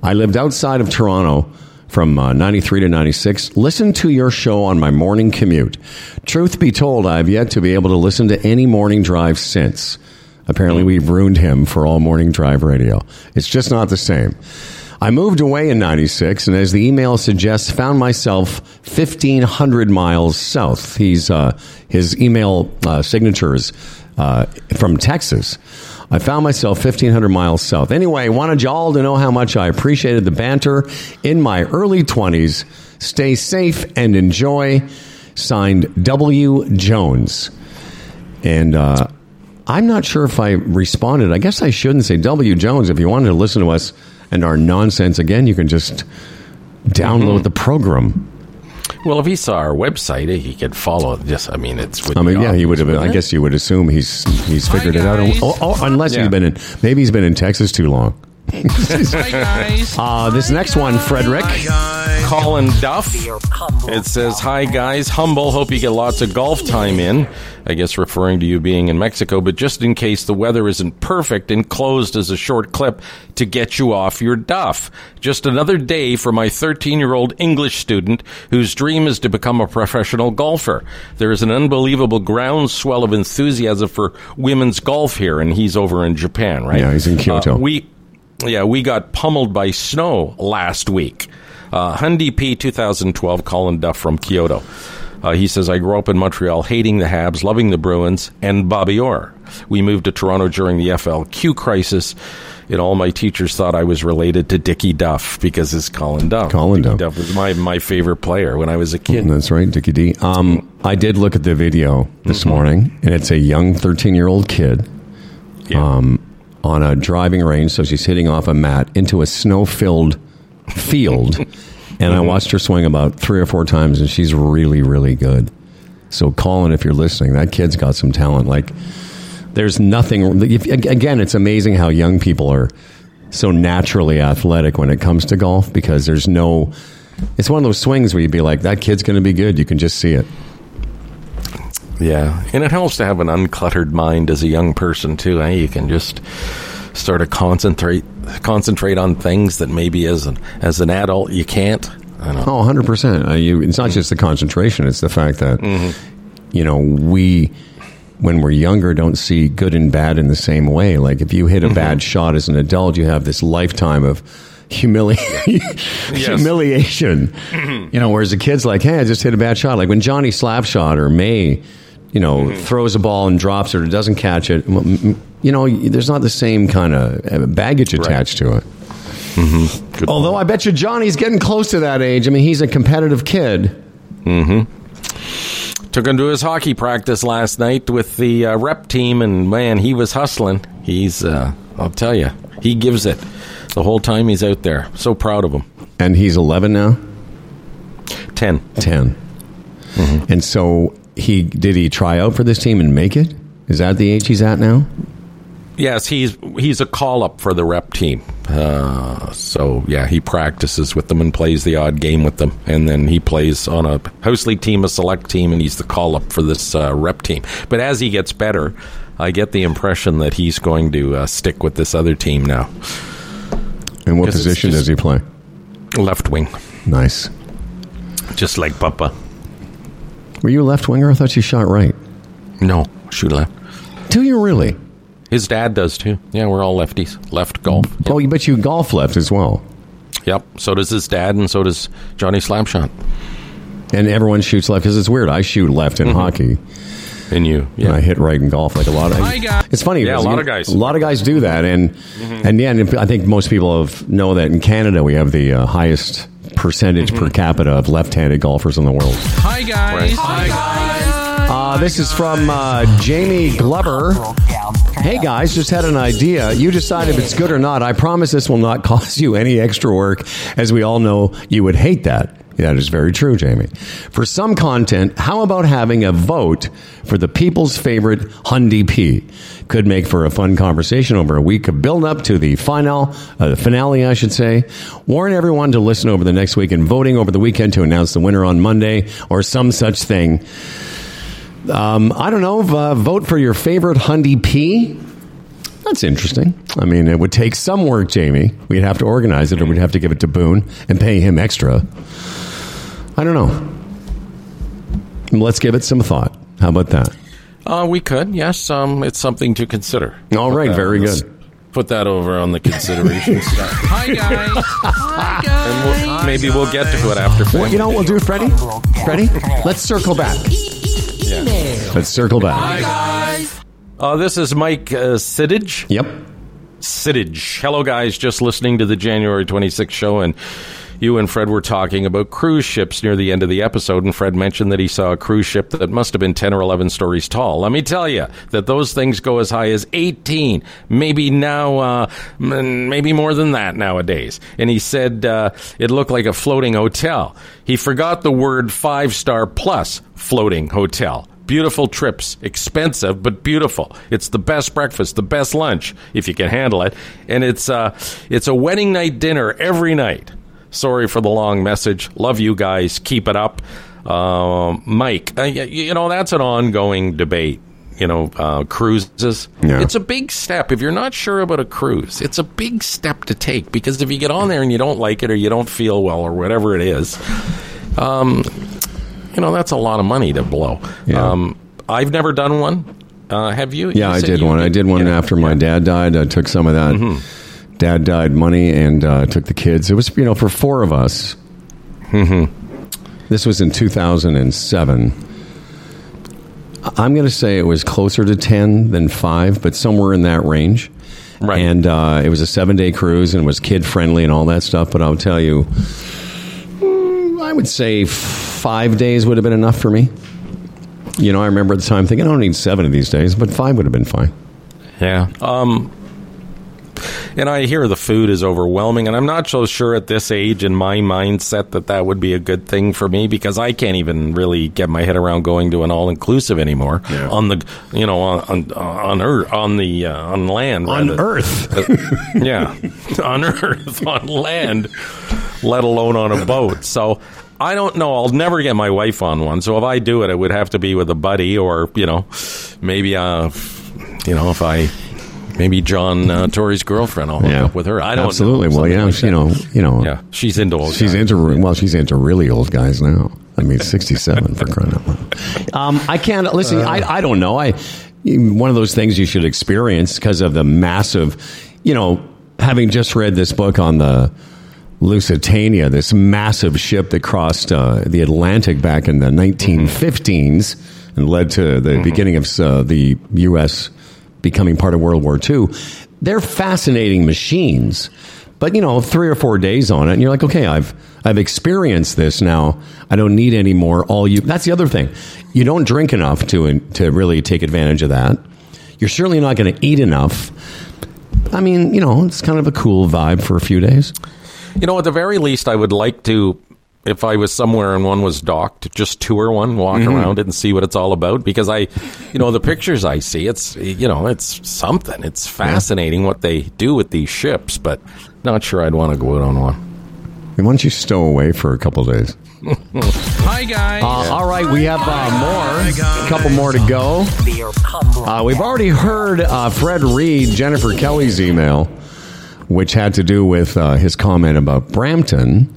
I lived outside of Toronto." From uh, 93 to 96, listen to your show on my morning commute. Truth be told, I've yet to be able to listen to any morning drive since. Apparently, we've ruined him for all morning drive radio. It's just not the same. I moved away in 96, and as the email suggests, found myself 1,500 miles south. He's, uh, his email uh, signatures uh, from Texas. I found myself 1,500 miles south. Anyway, wanted you all to know how much I appreciated the banter in my early 20s. Stay safe and enjoy. Signed W. Jones. And uh, I'm not sure if I responded. I guess I shouldn't say W Jones. If you wanted to listen to us and our nonsense again, you can just download Mm-hmm. the program. Well, if he saw our website, he could follow. Just, I mean, it's. would I mean, yeah, he would have. I guess you would assume he's he's Hi, figured it out. Oh, oh, unless Yeah. he's been in, maybe he's been in Texas too long. Hi, guys. *laughs* Uh, this next one, Frederick. it? Colin Duff. It says, "Hi guys, humble. Hope you get lots of golf time in. I guess referring to you being in Mexico, but just in case the weather isn't perfect, enclosed as a short clip to get you off your duff. Just another day for my 13-year-old English student whose dream is to become a professional golfer. There is an unbelievable groundswell of enthusiasm for women's golf here, and he's over in Japan, right? Yeah, he's in Kyoto. Uh, we yeah, we got pummeled by snow last week. Uh, Hundy P 2012, Colin Duff from Kyoto. Uh, he says, I grew up in Montreal hating the Habs, loving the Bruins, and Bobby Orr. We moved to Toronto during the FLQ crisis, and all my teachers thought I was related to Dickie Duff because it's Colin Duff. Colin Dickie Duff. was my, my favorite player when I was a kid. That's right, Dickie D. Um, I did look at the video this Mm-hmm. morning, and it's a young 13 year old kid Yeah. um, on a driving range. So she's hitting off a mat into a snow filled field. *laughs* and I watched her swing about three or four times, and she's really, really good. So, Colin, if you're listening, that kid's got some talent. Like, there's nothing. If, again, it's amazing how young people are so naturally athletic when it comes to golf because there's no. It's one of those swings where you'd be like, that kid's going to be good. You can just see it. Yeah, and it helps to have an uncluttered mind as a young person too. Eh? You can just sort of concentrate concentrate on things that maybe as an as an adult you can't. I don't know. Oh, 100%. Uh, you, it's not just the concentration, it's the fact that, you know, we, when we're younger, don't see good and bad in the same way. Like, if you hit a bad shot as an adult, you have this lifetime of humili- *laughs* humiliation. You know, whereas a kid's like, hey, I just hit a bad shot. Like when Johnny Slapshot or May, you know, throws a ball and drops it or doesn't catch it, you know, there's not the same kind of baggage attached to it. Good Although I bet you Johnny's getting close to that age. I mean, he's a competitive kid. Mm-hmm Took him to his hockey practice last night with the uh, rep team, and man, he was hustling. He's, uh, I'll tell you, he gives it the whole time he's out there. So proud of him. And he's 11 now? Ten. 10. And so he did he try out for this team and make it? Is that the age he's at now? Yes, he's he's a call up for the rep team. Uh, so yeah, he practices with them and plays the odd game with them, and then he plays on a house league team, a select team, and he's the call up for this uh, rep team. But as he gets better, I get the impression that he's going to uh, stick with this other team now, And what position does he play? left wing, Nice. just like Papa. Were you a left winger? I thought you shot right. No, shoot left. Do you really? His dad does too. Yeah, we're all lefties. Left golf. Oh, you bet you golf left as well. Yep. So does his dad, and so does Johnny Slapshot. And everyone shoots left because it's weird. I shoot left in hockey. And you, and I hit right in golf like a lot of. Hi, guys. It's funny. Yeah, a lot you of guys. A lot of guys do that, and and yeah, and I think most people have know that in Canada we have the uh, highest percentage per capita of left-handed golfers in the world. Hi, guys. Right. Hi, guys. Uh, this is from uh, Jamie Glover. Hey guys, just had an idea. You decide if it's good or not. I promise this will not *laughs* cost you any extra work, as we all know you would hate that. That is very true, Jamie. For some content, how about having a vote for the people's favorite Hundy P? Could make for a fun conversation over a week of build up to the final, uh, the finale, I should say. Warn everyone to listen over the next week and voting over the weekend to announce the winner on Monday or some such thing. Um, I don't know. Uh, vote for your favorite Hundy P. That's interesting. I mean, it would take some work, Jamie. We'd have to organize it, or we'd have to give it to Boone and pay him extra. I don't know. Let's give it some thought. How about that? Uh, we could, yes. Um, it's something to consider. All right, Put that very good. Put that over on the consideration *laughs* stuff. Hi, guys. Hi, guys. *laughs* And we'll, maybe we'll get to it after. Well, you know what we'll do, Freddie? Freddie, let's circle back. Let's circle back. Hi guys. Uh, this is Mike uh, Sidage. Yep. Sidage. Hello, guys. Just listening to the January 26th show, and you and Fred were talking about cruise ships near the end of the episode, and Fred mentioned that he saw a cruise ship that must have been 10 or 11 stories tall. Let me tell you that those things go as high as 18, maybe now, uh, maybe more than that nowadays. And he said uh, it looked like a floating hotel. He forgot the word five star plus floating hotel. Beautiful trips, expensive but beautiful. It's the best breakfast, the best lunch if you can handle it, and it's uh, it's a wedding night dinner every night. Sorry for the long message. Love you guys. Keep it up, uh, Mike. Uh, you know that's an ongoing debate. You know, uh, cruises. Yeah. It's a big step. If you're not sure about a cruise, it's a big step to take because if you get on there and you don't like it or you don't feel well or whatever it is, um, you know that's a lot of money to blow. Yeah. Um, I've never done one. Uh, have you? Yeah, You I did one. I did one yeah. after my dad died. I took some of that Mm-hmm. Dad died money and uh, took the kids. It was you know for four of us. Mm-hmm. This was in 2007. I'm going to say it was closer to 10 than five, but somewhere in that range. Right. And uh, it was a seven day cruise and it was kid friendly and all that stuff. But I'll tell you, I would say five days would have been enough for me. You know, I remember at the time thinking, I don't need seven of these days, but five would have been fine. Yeah. Um, and I hear the food is overwhelming, and I'm not so sure at this age in my mindset that that would be a good thing for me because I can't even really get my head around going to an all inclusive anymore Yeah. on the you know on on, on earth on the uh, on land On rather. Earth. yeah, *laughs* on Earth, *laughs* on land, let alone on a boat. So I don't know. I'll never get my wife on one. So if I do it, it would have to be with a buddy, or you know, maybe uh, you know, if I. Maybe John uh, Tory's girlfriend. I'll hook Yeah. up with her. I don't Absolutely. know. Well, yeah, like you know, you know, Yeah, she's into old. she's guys. into well, she's into really old guys now. I mean, sixty-seven for crying out loud. Um, I can't listen. I I don't know. I one of those things you should experience because of the massive, you know, having just read this book on the Lusitania, this massive ship that crossed uh, the Atlantic back in the 1915s and led to the beginning of uh, the U.S. becoming part of World War II. They're fascinating machines, but you know, three or four days on it, and you're like, okay, I've I've experienced this now. I don't need any more. All you. That's the other thing. You don't drink enough to to really take advantage of that. You're certainly not going to eat enough. I mean, you know, it's kind of a cool vibe for a few days. You know, at the very least, I would like to, if I was somewhere and one was docked, just tour one, walk Mm-hmm. around it, and see what it's all about. Because I, you know, the pictures I see, it's you know, it's something. It's fascinating what they do with these ships, but not sure I'd want to go out on one. Why don't you stow away for a couple days? *laughs* Hi, guys. Uh, all right, we have uh, more. A couple more to go. Uh, we've already heard uh, Fred read Jennifer Kelly's email, which had to do with uh, his comment about Brampton.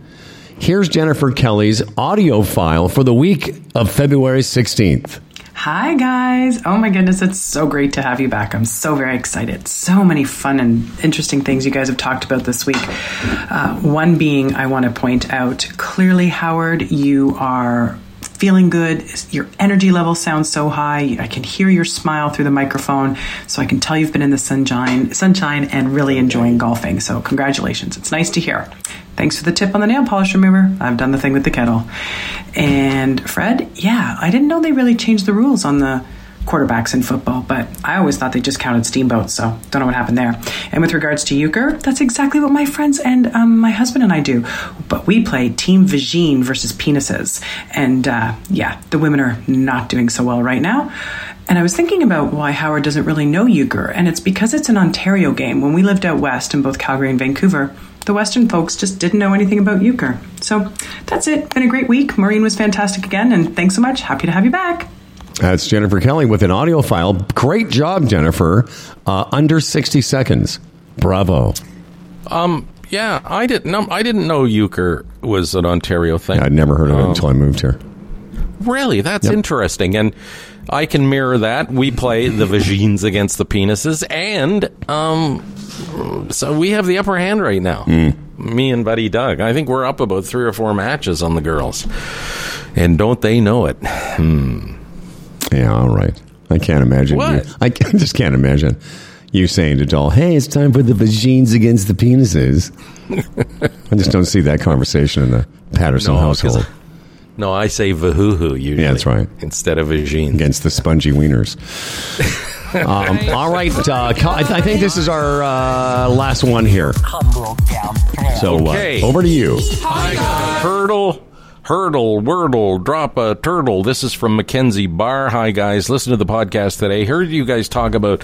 Here's Jennifer Kelly's audio file for the week of February 16th. Hi, guys. Oh my goodness, it's so great to have you back. I'm so very excited. So many fun and interesting things you guys have talked about this week. Uh, one being, I want to point out clearly, Howard, you are feeling good. Your energy level sounds so high. I can hear your smile through the microphone, so I can tell you've been in the sunshine, sunshine and really enjoying golfing. So, congratulations. It's nice to hear. Thanks for the tip on the nail polish remover. I've done the thing with the kettle. And Fred, yeah, I didn't know they really changed the rules on the quarterbacks in football, but I always thought they just counted steamboats, so don't know what happened there. And with regards to euchre, that's exactly what my friends and um, my husband and I do. But we play Team Vagine versus penises. And uh, yeah, the women are not doing so well right now. And I was thinking about why Howard doesn't really know euchre, and it's because it's an Ontario game. When we lived out west in both Calgary and Vancouver, the Western folks just didn't know anything about euchre. So that's it. Been a great week. Maureen was fantastic again, and thanks so much. Happy to have you back. That's Jennifer Kelly with an audio file. Great job, Jennifer. Uh, under 60 seconds. Bravo. Um, yeah, I didn't know. I didn't know euchre was an Ontario thing. I'd never heard of it until I moved here. Really, that's Yep. interesting, and I can mirror that. We play the vagines against the penises, and um, so we have the upper hand right now. Me and Buddy Doug. I think we're up about three or four matches on the girls, and don't they know it? Yeah, all right. I can't imagine. What? You, I can- *laughs* just can't imagine you saying to Doll, "Hey, it's time for the vagines against the penises." *laughs* I just don't see that conversation in the Patterson No, household No, I say vahuhu usually. Yeah, that's right. Instead of vagine. against the spongy wieners. *laughs* um, all right, uh, I, th- I think this is our uh, last one here. So Okay. uh, over to you. Hurdle, hurdle, wordle, drop a turtle. This is from Mackenzie Barr. Hi, guys. Listen to the podcast today. Heard you guys talk about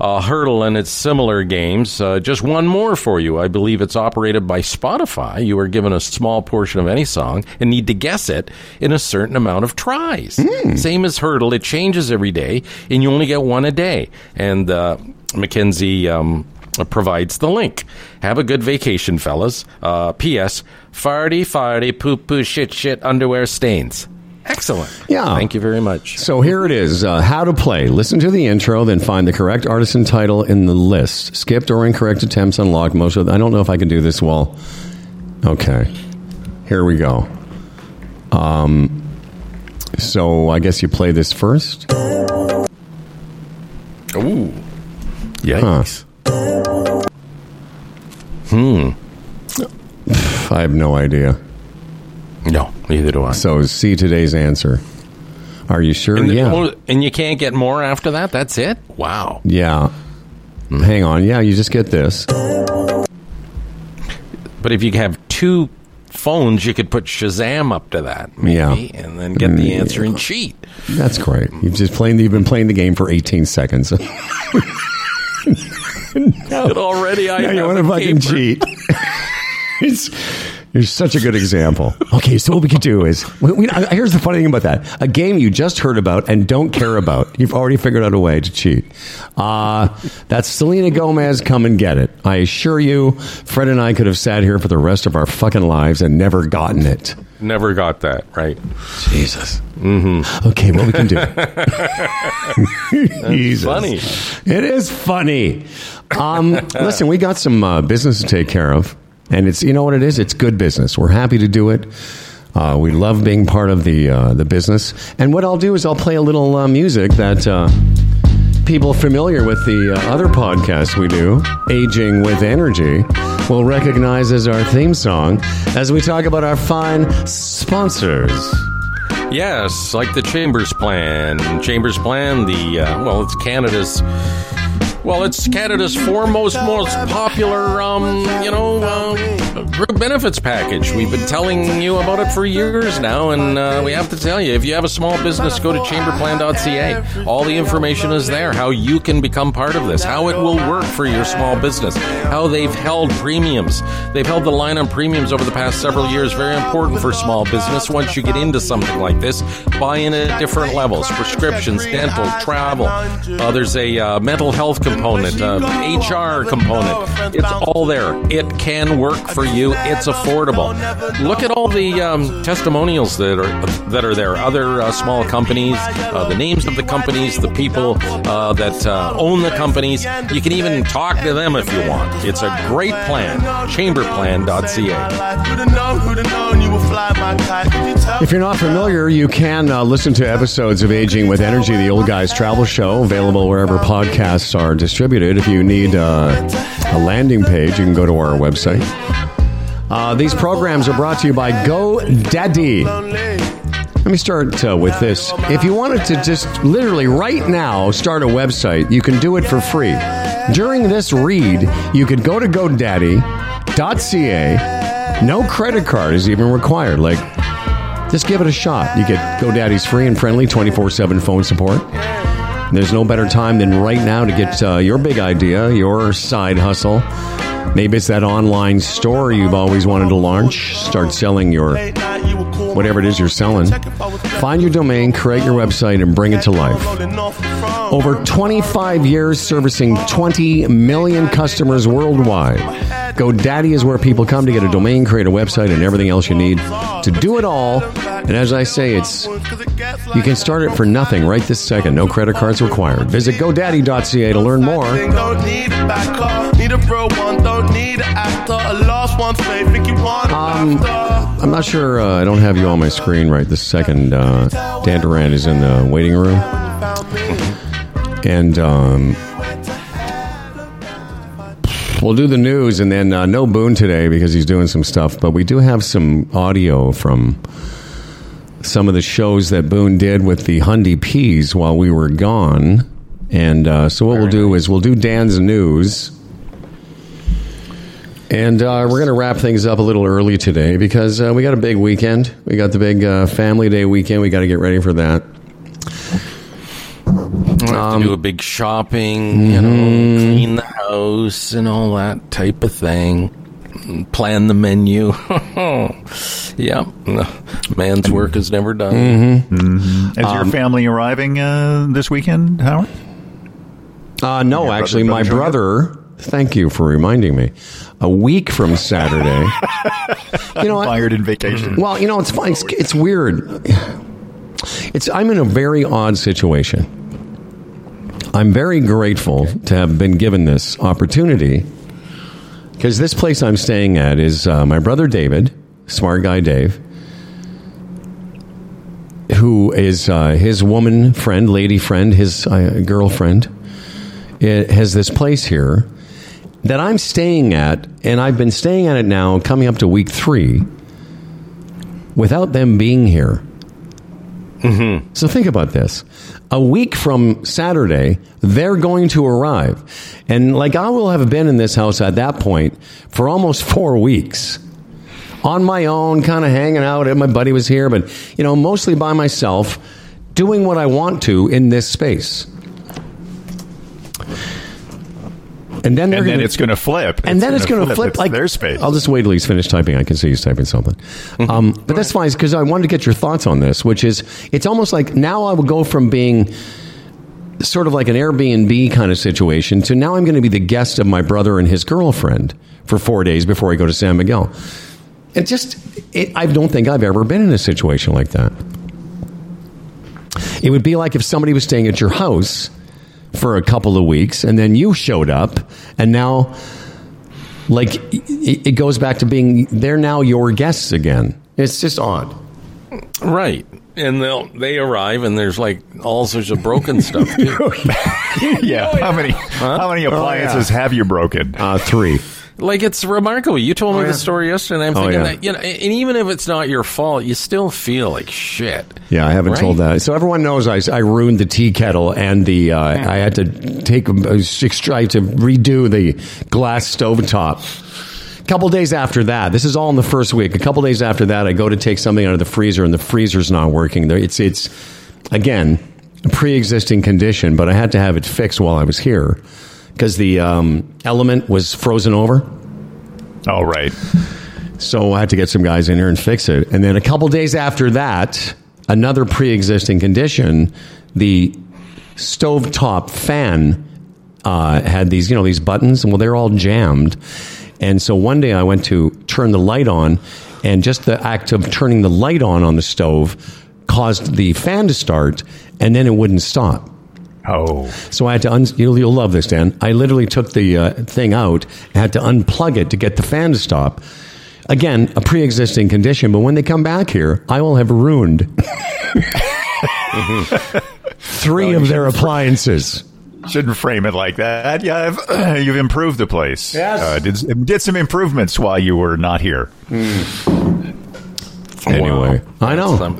uh, Heardle and its similar games. Uh, just one more for you. I believe it's operated by Spotify. You are given a small portion of any song and need to guess it in a certain amount of tries. Same as Heardle. It changes every day, and you only get one a day. And uh, Mackenzie. Um, provides the link. Have a good vacation, fellas. Uh, P.S. Farty, farty, poo poo, shit, shit, underwear stains. Excellent. Yeah. Thank you very much. So here it is. Uh, how to play. Listen to the intro, then find the correct artist and title in the list. Skipped or incorrect attempts unlocked most of. I don't know if I can do this well. Okay. Here we go. Um. So I guess you play this first. Ooh. Yikes. I have no idea. No, neither do I. So see today's answer. Are you sure? and, yeah. oh, and you can't get more after that? That's it? Wow. Yeah. Hang on. Yeah, you just get this. But if you have two phones, you could put Shazam up to that, maybe, Yeah. and then get the mm. answer and cheat. That's great. You've just playing. You've been playing the game for 18 seconds. *laughs* But already I now you want to fucking cheat. *laughs* it's, you're such a good example. *laughs* Okay, so what we could do is, we, we, here's the funny thing about that: a game you just heard about and don't care about, you've already figured out a way to cheat. Uh, that's Selena Gomez. Come and get it. I assure you, Fred and I could have sat here for the rest of our fucking lives and never gotten it. Never got that, right? Jesus. Mm-hmm. Okay, what we can do? *laughs* *laughs* Jesus. funny. It is funny. Um, listen, we got some uh, business to take care of, and it's you know what it is. It's good business. We're happy to do it. Uh, we love being part of the uh, the business. And what I'll do is I'll play a little uh, music that uh, people familiar with the uh, other podcasts we do, Aging with Energy, will recognize as our theme song as we talk about our fine sponsors. Yes, like the Chambers Plan. Chambers Plan, the uh, well, it's Canada's. Well, it's Canada's foremost, most popular, um, you know, uh, group benefits package. We've been telling you about it for years now, and uh, we have to tell you if you have a small business, go to chamberplan.ca. All the information is there. How you can become part of this, how it will work for your small business, how they've held premiums. They've held the line on premiums over the past several years. Very important for small business. Once you get into something like this, buy in at different levels: prescriptions, dental, travel. Uh, there's a uh, mental health component, uh, HR component. It's all there. It can work for you. It's affordable. Look at all the um, testimonials that are that are there. Other uh, small companies, uh, the names of the companies, the people uh, that uh, own the companies. You can even talk to them if you want. It's a great plan. Chamberplan.ca. If you're not familiar, you can uh, listen to episodes of Aging with Energy, the Old Guys Travel Show, available wherever podcasts are distributed. If you need uh, a landing page, you can go to our website. Uh, these programs are brought to you by GoDaddy. Let me start uh, with this. If you wanted to just literally right now start a website, you can do it for free. During this read, you could go to GoDaddy.ca. No credit card is even required. Like, just give it a shot. You get GoDaddy's free and friendly 24 7 phone support. There's no better time than right now to get uh, your big idea, your side hustle. Maybe it's that online store you've always wanted to launch. Start selling your whatever it is you're selling. Find your domain, create your website, and bring it to life. Over 25 years servicing 20 million customers worldwide. GoDaddy is where people come to get a domain, create a website, and everything else you need to do it all. And as I say, it's you can start it for nothing right this second. No credit cards required. Visit GoDaddy.ca to learn more. Don't need a a real one, don't an actor. A lost one's faith, think you want Um, factor. I'm not sure. Uh, I don't have you on my screen right this second. Uh, Dan Duran is in the waiting room, and um, We'll do the news and then uh, no Boone today because he's doing some stuff, but we do have some audio from some of the shows that Boone did with the Hundy Peas while we were gone. And uh, so what we'll do is we'll do Dan's news. And uh, we're going to wrap things up a little early today because uh, we got a big weekend. We got the big uh, Family Day weekend. We got to get ready for that. We have to do a big shopping, you know, clean the house and all that type of thing. Plan the menu. *laughs* yep. Man's work is never done. Is your family arriving uh, this weekend, Howard? Uh, no, Your actually, brother my don't brother. Thank you for reminding me. A week from Saturday. *laughs* you know, I- Fired in vacation. well, you know, it's fine. It's, it's weird. It's I'm in a very odd situation. I'm very grateful to have been given this opportunity because this place I'm staying at is uh, my brother David, smart guy Dave, who is uh, his woman friend, lady friend, his uh, girlfriend, it has this place here that I'm staying at, and I've been staying at it now, coming up to week three, without them being here. Mm-hmm. So think about this. A week from Saturday, they're going to arrive. And like I will have been in this house at that point for almost four weeks. On my own, kind of hanging out. And my buddy was here, but, you know, mostly by myself, doing what I want to in this space. And then they're and then gonna- it's going to flip. and then it's going to flip, It's like their space. I'll just wait till he's finished typing. I can see he's typing something. Um, but that's fine because I wanted to get your thoughts on this, which is it's almost like now I would go from being sort of like an Airbnb kind of situation to now I'm going to be the guest of my brother and his girlfriend for four days before I go to San Miguel. It just, it, I don't think I've ever been in a situation like that. It would be like if somebody was staying at your house for a couple of weeks and then you showed up and now like it, it goes back to being they're now your guests again it's just odd Right. And they'll they arrive and there's like all sorts of broken stuff too. *laughs* *laughs* yeah. How many? How many appliances have you broken? uh three Like it's remarkable. You told me Oh, yeah. the story yesterday. and I'm Oh, thinking yeah. that you know, and even if it's not your fault, you still feel like shit. yeah i haven't Right? told that so everyone knows i, I ruined the tea kettle and the uh, i had to take uh, six try to redo the glass stovetop a couple days after that this is all in the first week a couple days after that i go to take something out of the freezer and the freezer's not working it's it's again a pre-existing condition but i had to have it fixed while i was here because the um, element was frozen over Oh, right. So I had to get some guys in here and fix it. And then a couple days after that, another pre-existing condition, the stovetop fan uh, had these, you know, these buttons. And well, they're all jammed. And so one day I went to turn the light on, and just the act of turning the light on on the stove caused the fan to start, and then it wouldn't stop. Oh, So I had to, un- you'll, you'll love this, Dan. I literally took the uh, thing out had to unplug it to get the fan to stop. Again, a pre existing condition, but when they come back here, I will have ruined three of their appliances. shouldn't frame it like that. Yeah, I've, *clears throat* you've improved the place. Yes. uh, did did some improvements while you were not here. Anyway, I know.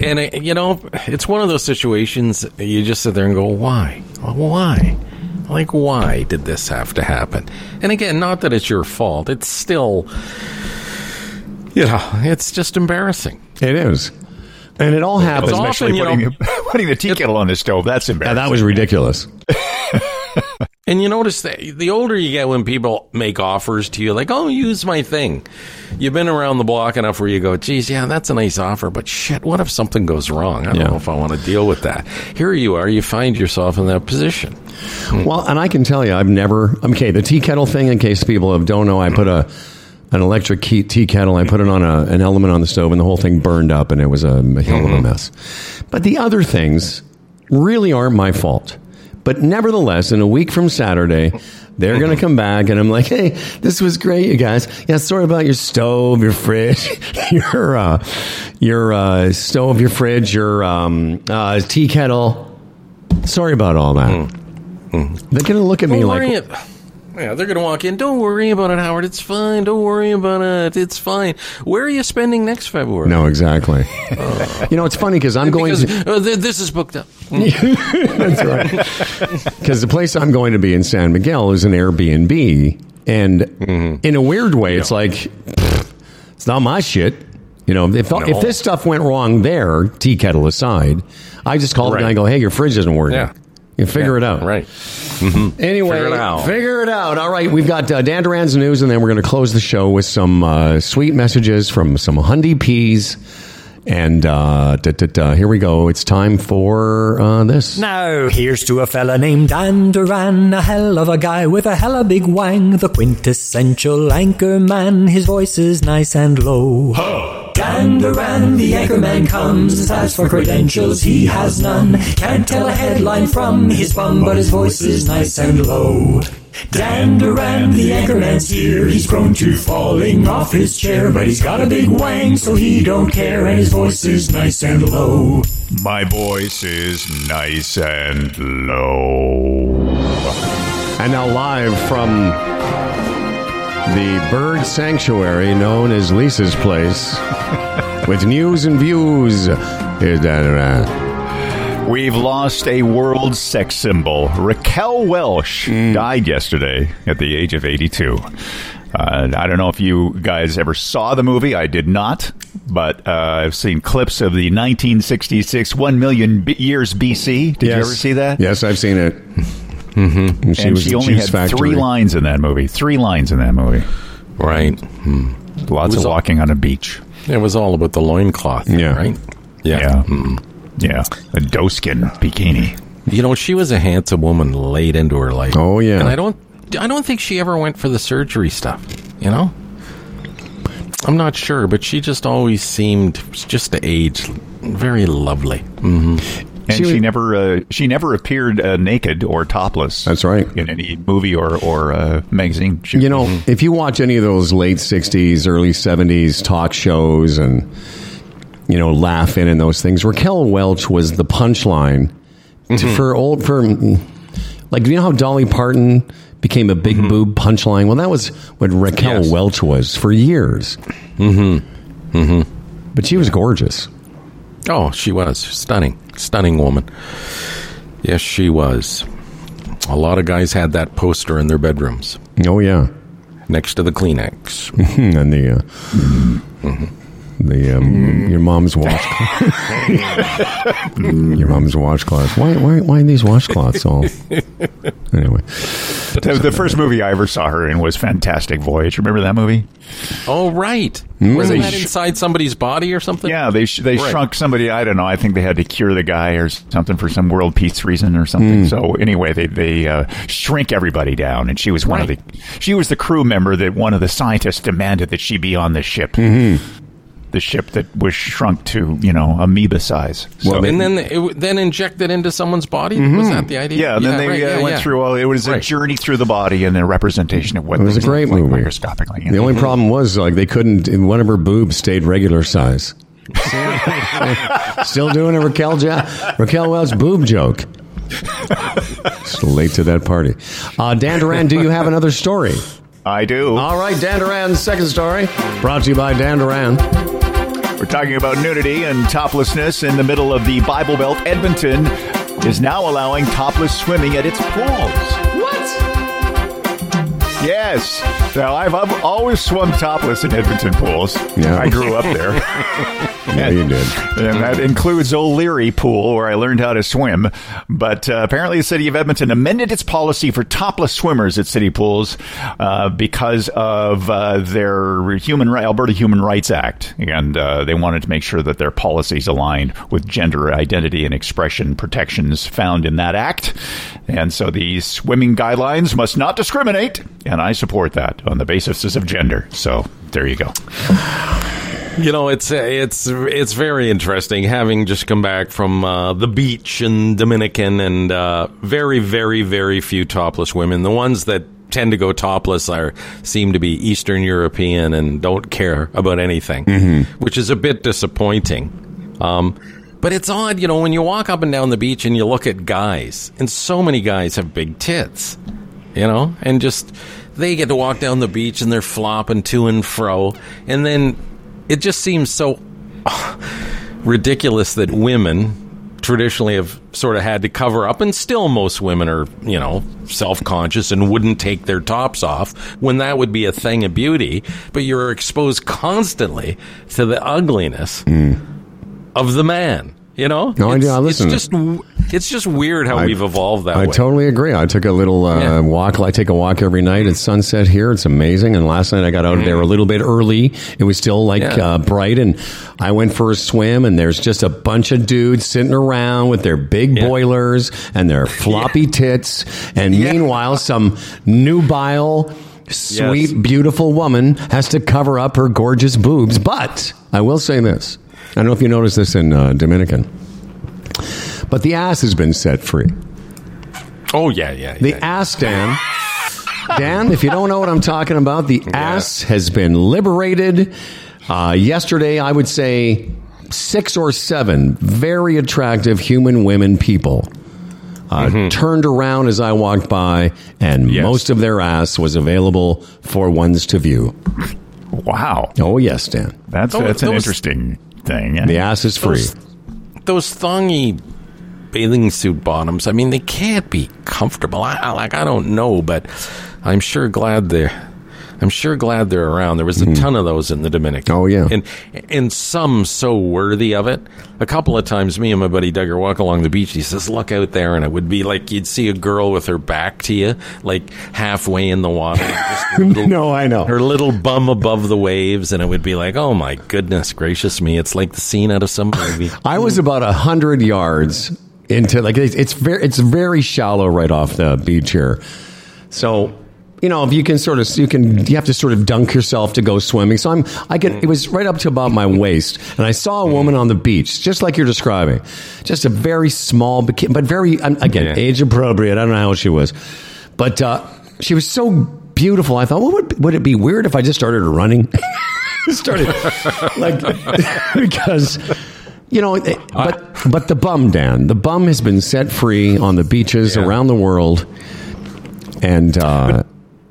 And uh, you know, it's one of those situations you just sit there and go, "Why? Why? Like, why did this have to happen?" And again, not that it's your fault. It's still, you know, it's just embarrassing. It is. And it all happens. It's Especially often, putting, know- *laughs* putting the tea kettle on the stove. That's Yeah, embarrassing. that was ridiculous. *laughs* And you notice that the older you get when people make offers to you, like, oh, use my thing. You've been around the block enough where you go, geez, yeah, that's a nice offer, but shit, what if something goes wrong? I don't Yeah. know if I want to deal with that. Here you are, you find yourself in that position. Hmm. Well, and I can tell you, I've never. Okay, the tea kettle thing. In case people don't know, I put a an electric tea kettle. I put it on a, an element on the stove, and the whole thing burned up, and it was a, a hell of a mm-hmm. mess. But the other things really aren't my fault. But nevertheless, in a week from Saturday, they're going to come back, and I'm like, "Hey, this was great, you guys. Yeah, sorry about your stove, your fridge, *laughs* your uh, your uh, stove, your fridge, your um, uh, tea kettle. Sorry about all that." They're going to look at me Well, like, Yeah, they're going to walk in. Don't worry about it, Howard. It's fine. Don't worry about it. It's fine. Where are you spending next February? No, exactly. *laughs* you know, it's funny because I'm going because to. uh, th- this is booked up. *laughs* That's right. *laughs* Because the place I'm going to be in San Miguel is an Airbnb, and Mm-hmm. in a weird way, it's like pfft, it's not my shit. You know, if if this stuff went wrong there, tea kettle aside, I just call the Right. guy and go, "Hey, your fridge isn't working." Yeah. You figure it out. Right. Anyway, Figure it out. figure it out. All right, we've got uh, Dan Duran's news, and then we're going to close the show with some uh, sweet messages from some Hundy Ps. And uh, da, da, da, here we go. It's time for uh, this. Now, here's to a fella named Dan Duran, a hell of a guy with a hella big wang, the quintessential anchor man. His voice is nice and low. Dan Duran, the anchorman comes. As for credentials, he has none. Can't tell a headline from his bum, but his voice is nice and low. Dan Duran, the anchorman's here. He's prone to falling off his chair, but he's got a big wang, so he don't care, and his voice is nice and low. My voice is nice and low. And now, live from the bird sanctuary known as Lisa's Place, with news and views. Here's Dan Duran. We've lost a world sex symbol. Raquel Welch died yesterday at the age of 82. Uh, I don't know if you guys ever saw the movie. I did not, but uh, I've seen clips of the 1966 1 million b- years BC. Did you ever see that? Yes, I've seen it. Mm-hmm. She and was she only juice had factory. three lines in that movie. Three lines in that movie. Right. Lots was of all- walking on a beach. It was all about the loincloth. Yeah. Right? Yeah. Yeah. Mm. Yeah. A doeskin bikini. You know, she was a handsome woman late into her life. Oh, yeah. And I don't I don't think she ever went for the surgery stuff, you know? I'm not sure, but she just always seemed just to age very lovely. And She she, was- never uh, she never appeared uh, naked or topless. That's right. In any movie or or uh, magazine. shoot. You know, if you watch any of those late '60s, early '70s talk shows, and you know, laugh in and those things, Raquel Welch was the punchline to, for old for like you know how Dolly Parton became a big boob punchline. Well, that was what Raquel Yes. Welch was for years. Mm-hmm. Mm-hmm. But she was gorgeous. Oh, she was stunning, stunning woman. Yes, she was. A lot of guys had that poster in their bedrooms Oh yeah, next to the Kleenex. *laughs* and the. Uh, The um, your mom's washcloth. *laughs* your mom's washcloth. Why why why are these washcloths all? *laughs* Anyway, the, the first movie I ever saw her in was Fantastic Voyage. Remember that movie? Oh, right. Mm. Wasn't that sh- inside somebody's body or something? Yeah, they sh- they Right. shrunk somebody. I don't know. I think they had to cure the guy or something for some world peace reason or something. So anyway, they they uh, shrink everybody down, and she was one of the she was the crew member that one of the scientists demanded that she be on the ship. The ship that was shrunk to you know amoeba size. So, and then it, w- then injected into someone's body. Was that the idea? yeah, and then they right, uh, yeah, went yeah. through all. It was a journey through the body and a representation of what it was a things great look like movie. microscopically. The only problem was like they couldn't. One of her boobs stayed regular size. *laughs* Still doing a Raquel ja- Raquel Welch boob joke. Still late to that party. Uh, Dan Duran, do you have another story? I do. All right, Dan Duran's second story, brought to you by Dan Duran. We're talking about nudity and toplessness in the middle of the Bible Belt. Edmonton is now allowing topless swimming at its pools. Yes. Now, I've, I've always swum topless in Edmonton pools. Yeah. I grew up there. *laughs* Yeah, you did. and that includes O'Leary Pool, where I learned how to swim. But uh, apparently, the city of Edmonton amended its policy for topless swimmers at city pools uh, because of uh, their human ri- Alberta Human Rights Act, and uh, they wanted to make sure that their policies aligned with gender identity and expression protections found in that act. And so, these swimming guidelines must not discriminate, and I support that on the basis of gender. So there you go. You know, it's it's it's very interesting having just come back from uh, the beach in Dominican and uh, very very very few topless women. The ones that tend to go topless are seem to be Eastern European and don't care about anything, which is a bit disappointing. Um, but it's odd, you know, when you walk up and down the beach and you look at guys, and so many guys have big tits. You know, and just they get to walk down the beach and they're flopping to and fro, and then it just seems so *sighs* ridiculous that women traditionally have sort of had to cover up and still most women are you know self-conscious and wouldn't take their tops off when that would be a thing of beauty. But you're exposed constantly to the ugliness mm. of the man you know No, I- it's, I listen. it's just it's just weird how I- we've evolved that I way totally agree. I took a little uh, Yeah. walk. I take a walk every night at sunset here. It's amazing. And last night I got out of there a little bit early. It was still like. Yeah. uh, bright, and I went for a swim. And there's just a bunch of dudes sitting around with their big Yeah. boilers and their *laughs* floppy tits. And meanwhile, some nubile. Sweet, Yes. beautiful woman has to cover up her gorgeous boobs. But I will say this: I don't know if you noticed this in uh, Dominican, but the ass has been set free. oh yeah yeah, The yeah. ass, Dan. Dan, if you don't know what I'm talking about, the ass has been liberated. Uh, yesterday, I would say six or seven very attractive human women people uh, turned around as I walked by, and Yes. most of their ass was available for ones to view. Wow, Oh, yes, Dan. that's Those- that's an those- interesting thing. The ass is free. those, those thongy bathing suit bottoms. I mean, they can't be comfortable. I, I- like I don't know, but I'm sure glad they're. I'm sure glad they're around. There was a ton of those in the Dominican. Mm-hmm. Oh, yeah. and and some so worthy of it. A couple of times, me and my buddy Doug walk along the beach. He says, "Look out there," and it would be like you'd see a girl with her back to you, like halfway in the water. *laughs* little- No, I know. her little bum above the waves, and it would be like, "Oh my goodness gracious me!" It's like the scene out of some movie. *laughs* I was about a hundred yards into like it's, it's very it's very shallow right off the beach here. So you know if you can sort of you can you have to sort of dunk yourself to go swimming. So I'm I can it was right up to about my waist, and I saw a woman on the beach just like you're describing, just a very small but very um, again Yeah. age appropriate. I don't know how she was, but uh, she was so beautiful. I thought, well, would would it be weird if I just started running? *laughs* started like *laughs* because you know it- but but the bum dan the bum has been set free on the beaches Yeah. around the world and uh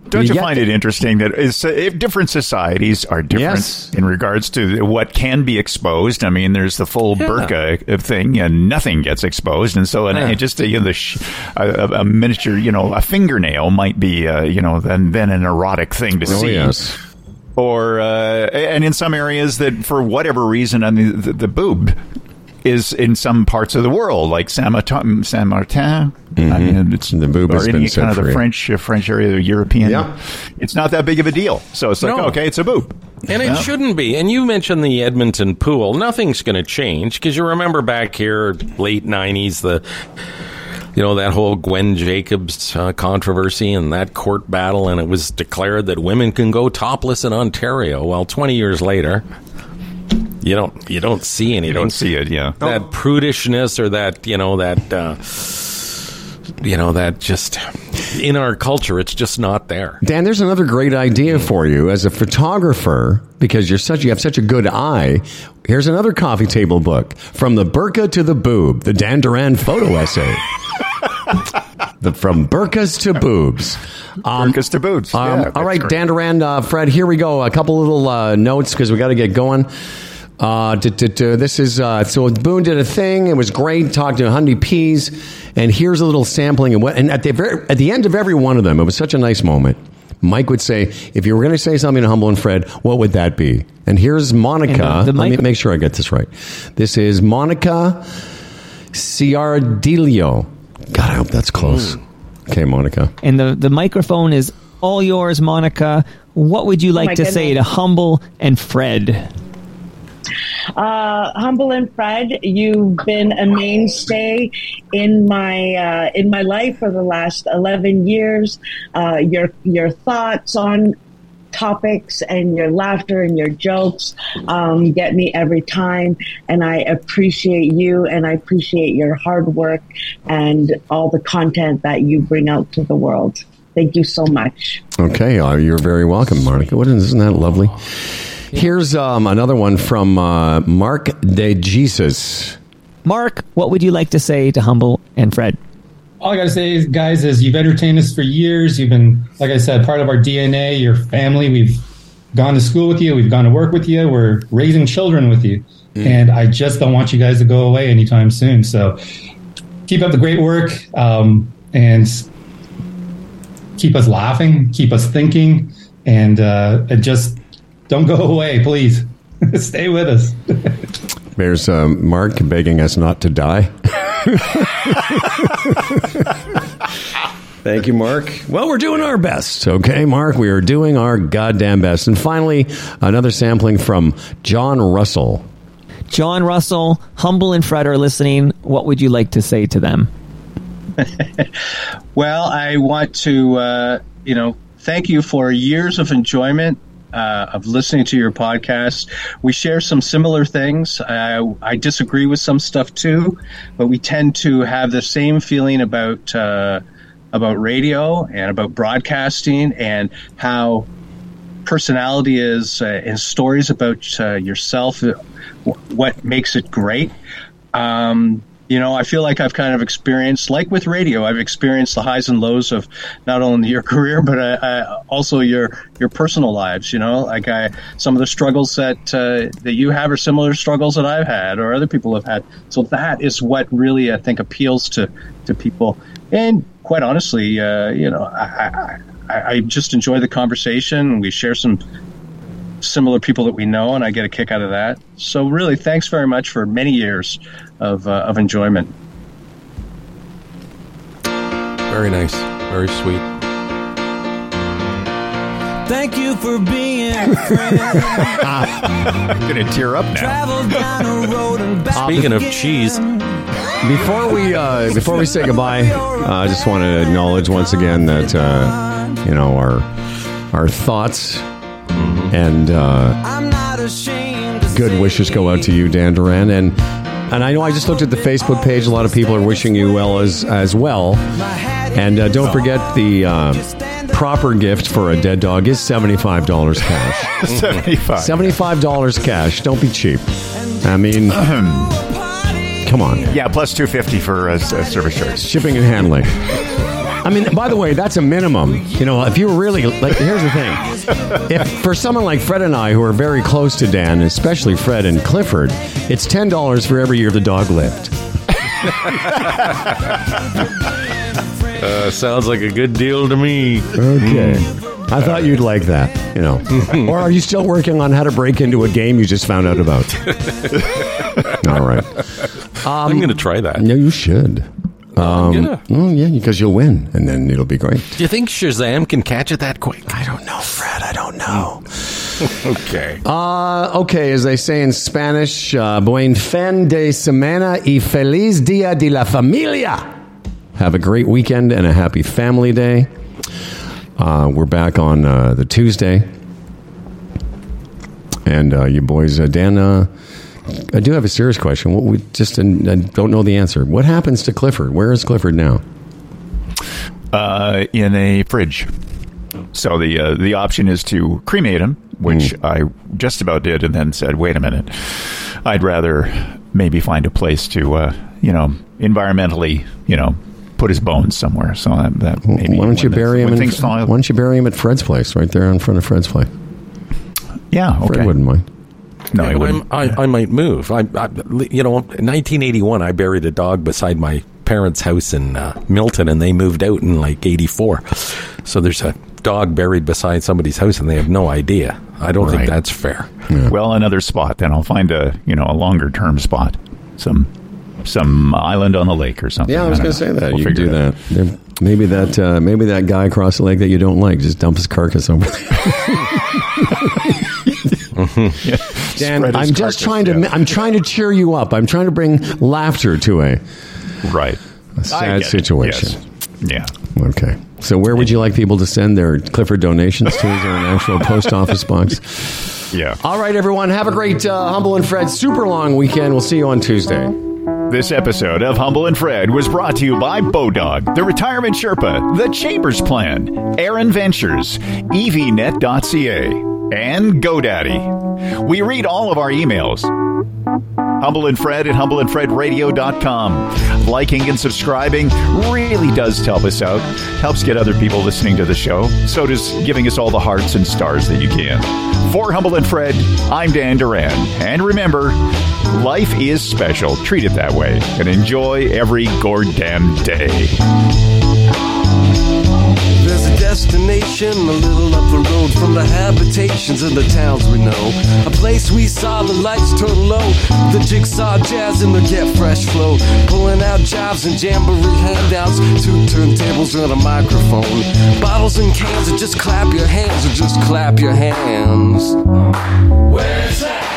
Don't you get find it interesting that uh, if different societies are different Yes. in regards to what can be exposed? I mean, there's the full Yeah. burqa thing, and nothing gets exposed, and so and Yeah. just uh, you know, the sh- a, a a miniature, you know, a fingernail might be, uh, you know, then then an erotic thing to oh see. yes or uh, and in some areas that for whatever reason, I mean, the, the boob is in some parts of the world, like Saint Martin. Saint Martin. I mean, it's Mm-hmm. The boob or has any been kind of the free. French uh, French area, the European. Yeah. It's not that big of a deal. So it's like, No. okay, it's a boob. And it Yeah. shouldn't be. And you mentioned the Edmonton pool. Nothing's going to change because you remember back here, late '90s, the you know that whole Gwen Jacobs uh, controversy and that court battle, and it was declared that women can go topless in Ontario. Well, 20 years later, you don't you don't see anything. You don't see it, yeah. that prudishness or that you know that uh, you know that just in our culture, it's just not there. Dan, there's another great idea for you as a photographer because you're such you have such a good eye. Here's another coffee table book from the burqa to the boob, the Dan Duran photo essay. *laughs* the from burqas to boobs. Um, Burqas to boobs. um, Yeah, all that's right, great. Dan Duran, uh, Fred. Here we go. A couple little uh, notes because we got to get going. Uh, d- d- d- this is uh, so Boone did a thing. It was great. Talked to Hundy Ps, and here's a little sampling. And, what, and at the very, at the end of every one of them, it was such a nice moment. Mike would say, "If you were going to say something to Humble and Fred, what would that be?" And here's Monica. And the- the Let me make sure I get this right. This is Monica Ciardilio. God, I hope that's close. Okay, Monica. And the, the microphone is all yours, Monica. What would you like my to say to. Humble and Fred? Uh, Humble and Fred, you've been a mainstay in my uh, in my life for the last eleven years. Uh, your your thoughts on topics and your laughter and your jokes um, get me every time, and I appreciate you and I appreciate your hard work and all the content that you bring out to the world. Thank you so much. Okay, uh, you're very welcome, Monica. Isn't that lovely? Here's um, another one from uh, Mark De Jesus. Mark, what would you like to say to Humble and Fred? all I got to say, is, guys, is you've entertained us for years. You've been, like I said, part of our DNA, your family. We've gone to school with you. We've gone to work with you. We're raising children with you. And I just don't want you guys to go away anytime soon. So keep up the great work um, and keep us laughing, keep us thinking, and, uh, and just don't go away, please. *laughs* Stay with us. *laughs* There's um, Mark begging us not to die. Thank you, Mark. Well, we're doing our best, okay, Mark? We are doing our goddamn best. And finally, another sampling from John Russell. John Russell, Humble and Fred are listening. What would you like to say to them? *laughs* Well, I want to, uh, you know, thank you for years of enjoyment uh, of listening to your podcast. We share some similar things. Uh, I disagree with some stuff too, but we tend to have the same feeling about uh, about radio and about broadcasting and how personality is uh, and stories about uh, yourself, uh, what makes it great. Um, you know, I feel like I've kind of experienced, like with radio, I've experienced the highs and lows of not only your *laughs* career but uh, uh, also your your personal lives. You know, like I, some of the struggles that uh, that you have are similar struggles that I've had or other people have had. So that is what really I think appeals to to people. And quite honestly, uh, you know, I, I, I I just enjoy the conversation. We share some similar people that we know, and I get a kick out of that. So, really, thanks very much for many years of, uh, of enjoyment. Very nice. Very sweet. Thank you for being a *laughs* friend. Gonna tear up now. Travel down a road and back Speaking of cheese, Before we uh, before we say goodbye, uh, I just want to acknowledge once again that uh, you know our our thoughts and uh, I'm not ashamed to good wishes go out to you, Dan Duran, and and I know I just looked at the Facebook page. A lot of people are wishing you well as as well. And uh, don't forget the uh, proper gift for a dead dog is seventy five dollars cash. *laughs* 75. Seventy five dollars cash. Don't be cheap. I mean, *clears throat* come on. Yeah, plus 250 for uh, s- uh, service charge. shipping and handling. I mean, by the way, that's a minimum. You know, if you were really like, here's the thing: if for someone like Fred and I, who are very close to Dan, especially Fred and Clifford, it's ten dollars for every year the dog lived. uh, sounds like a good deal to me. Okay. I thought you'd like that, you know. *laughs* or are you still working on how to break into a game you just found out about? *laughs* All right. I'm going to try that. No, you should. Um, gonna. oh, yeah, because you'll win, and then it'll be great. Do you think Shazam can catch it that quick? I don't know, Fred. I don't know. *laughs* Okay. Uh, okay, as they say in Spanish, uh, buen fin de semana y feliz dia de la familia. Have a great weekend and a happy family day. Uh, we're back on uh, the Tuesday. And uh, you boys, uh, Dan, uh, I do have a serious question. What we just and I don't know the answer. What happens to Clifford? Where is Clifford now? Uh, in a fridge. So the uh, the option is to cremate him, which I just about did, and then said, "Wait a minute, I'd rather maybe find a place to, uh, you know, environmentally, you know, put his bones somewhere." So that, that maybe why don't you bury him? In, thaw why don't you bury him at Fred's place, right there in front of Fred's place? Yeah, okay. Fred wouldn't mind. No, Yeah, he but wouldn't. I'm- I, I might move. I, I, you know, in 1981, I buried a dog beside my parents' house in uh, Milton, and they moved out in like '84. So there's a dog buried beside somebody's house, and they have no idea. I don't think that's fair. Well, another spot. Then I'll find a you know a longer term spot, some some island on the lake or something. Yeah, I was going to say that. We'll you could do that. There- maybe that. Uh, maybe that guy across the lake that you don't like just dump his carcass over there. *laughs* *laughs* Dan, Spread his I'm just trying to. yeah. I'm trying to cheer you up. I'm trying to bring laughter to a, Right. a sad situation. Yes. Yeah. Okay. So where would you like people to send their Clifford donations to? Is there an actual post office box? *laughs* Yeah. All right, everyone. Have a great uh, Humble and Fred super long weekend. We'll see you on Tuesday. This episode of Humble and Fred was brought to you by Bodog, the Retirement Sherpa, the Chambers Plan, Aaron Ventures, EVNet.ca, and GoDaddy. We read all of our emails. Humble and Fred at humbleandfredradio.com. Liking and subscribing really does help us out. Helps get other people listening to the show. So does giving us all the hearts and stars that you can. For Humble and Fred, I'm Dan Duran. And remember, life is special. Treat it that way. And enjoy every goddamn day. Destination a little up the road from the habitations of the towns we know. A place we saw the lights turn low, the jigsaw jazz and the get fresh flow. Pulling out jobs and jamboree handouts, two turntables and a microphone. Bottles and cans, and just clap your hands, or just clap your hands. Where's that?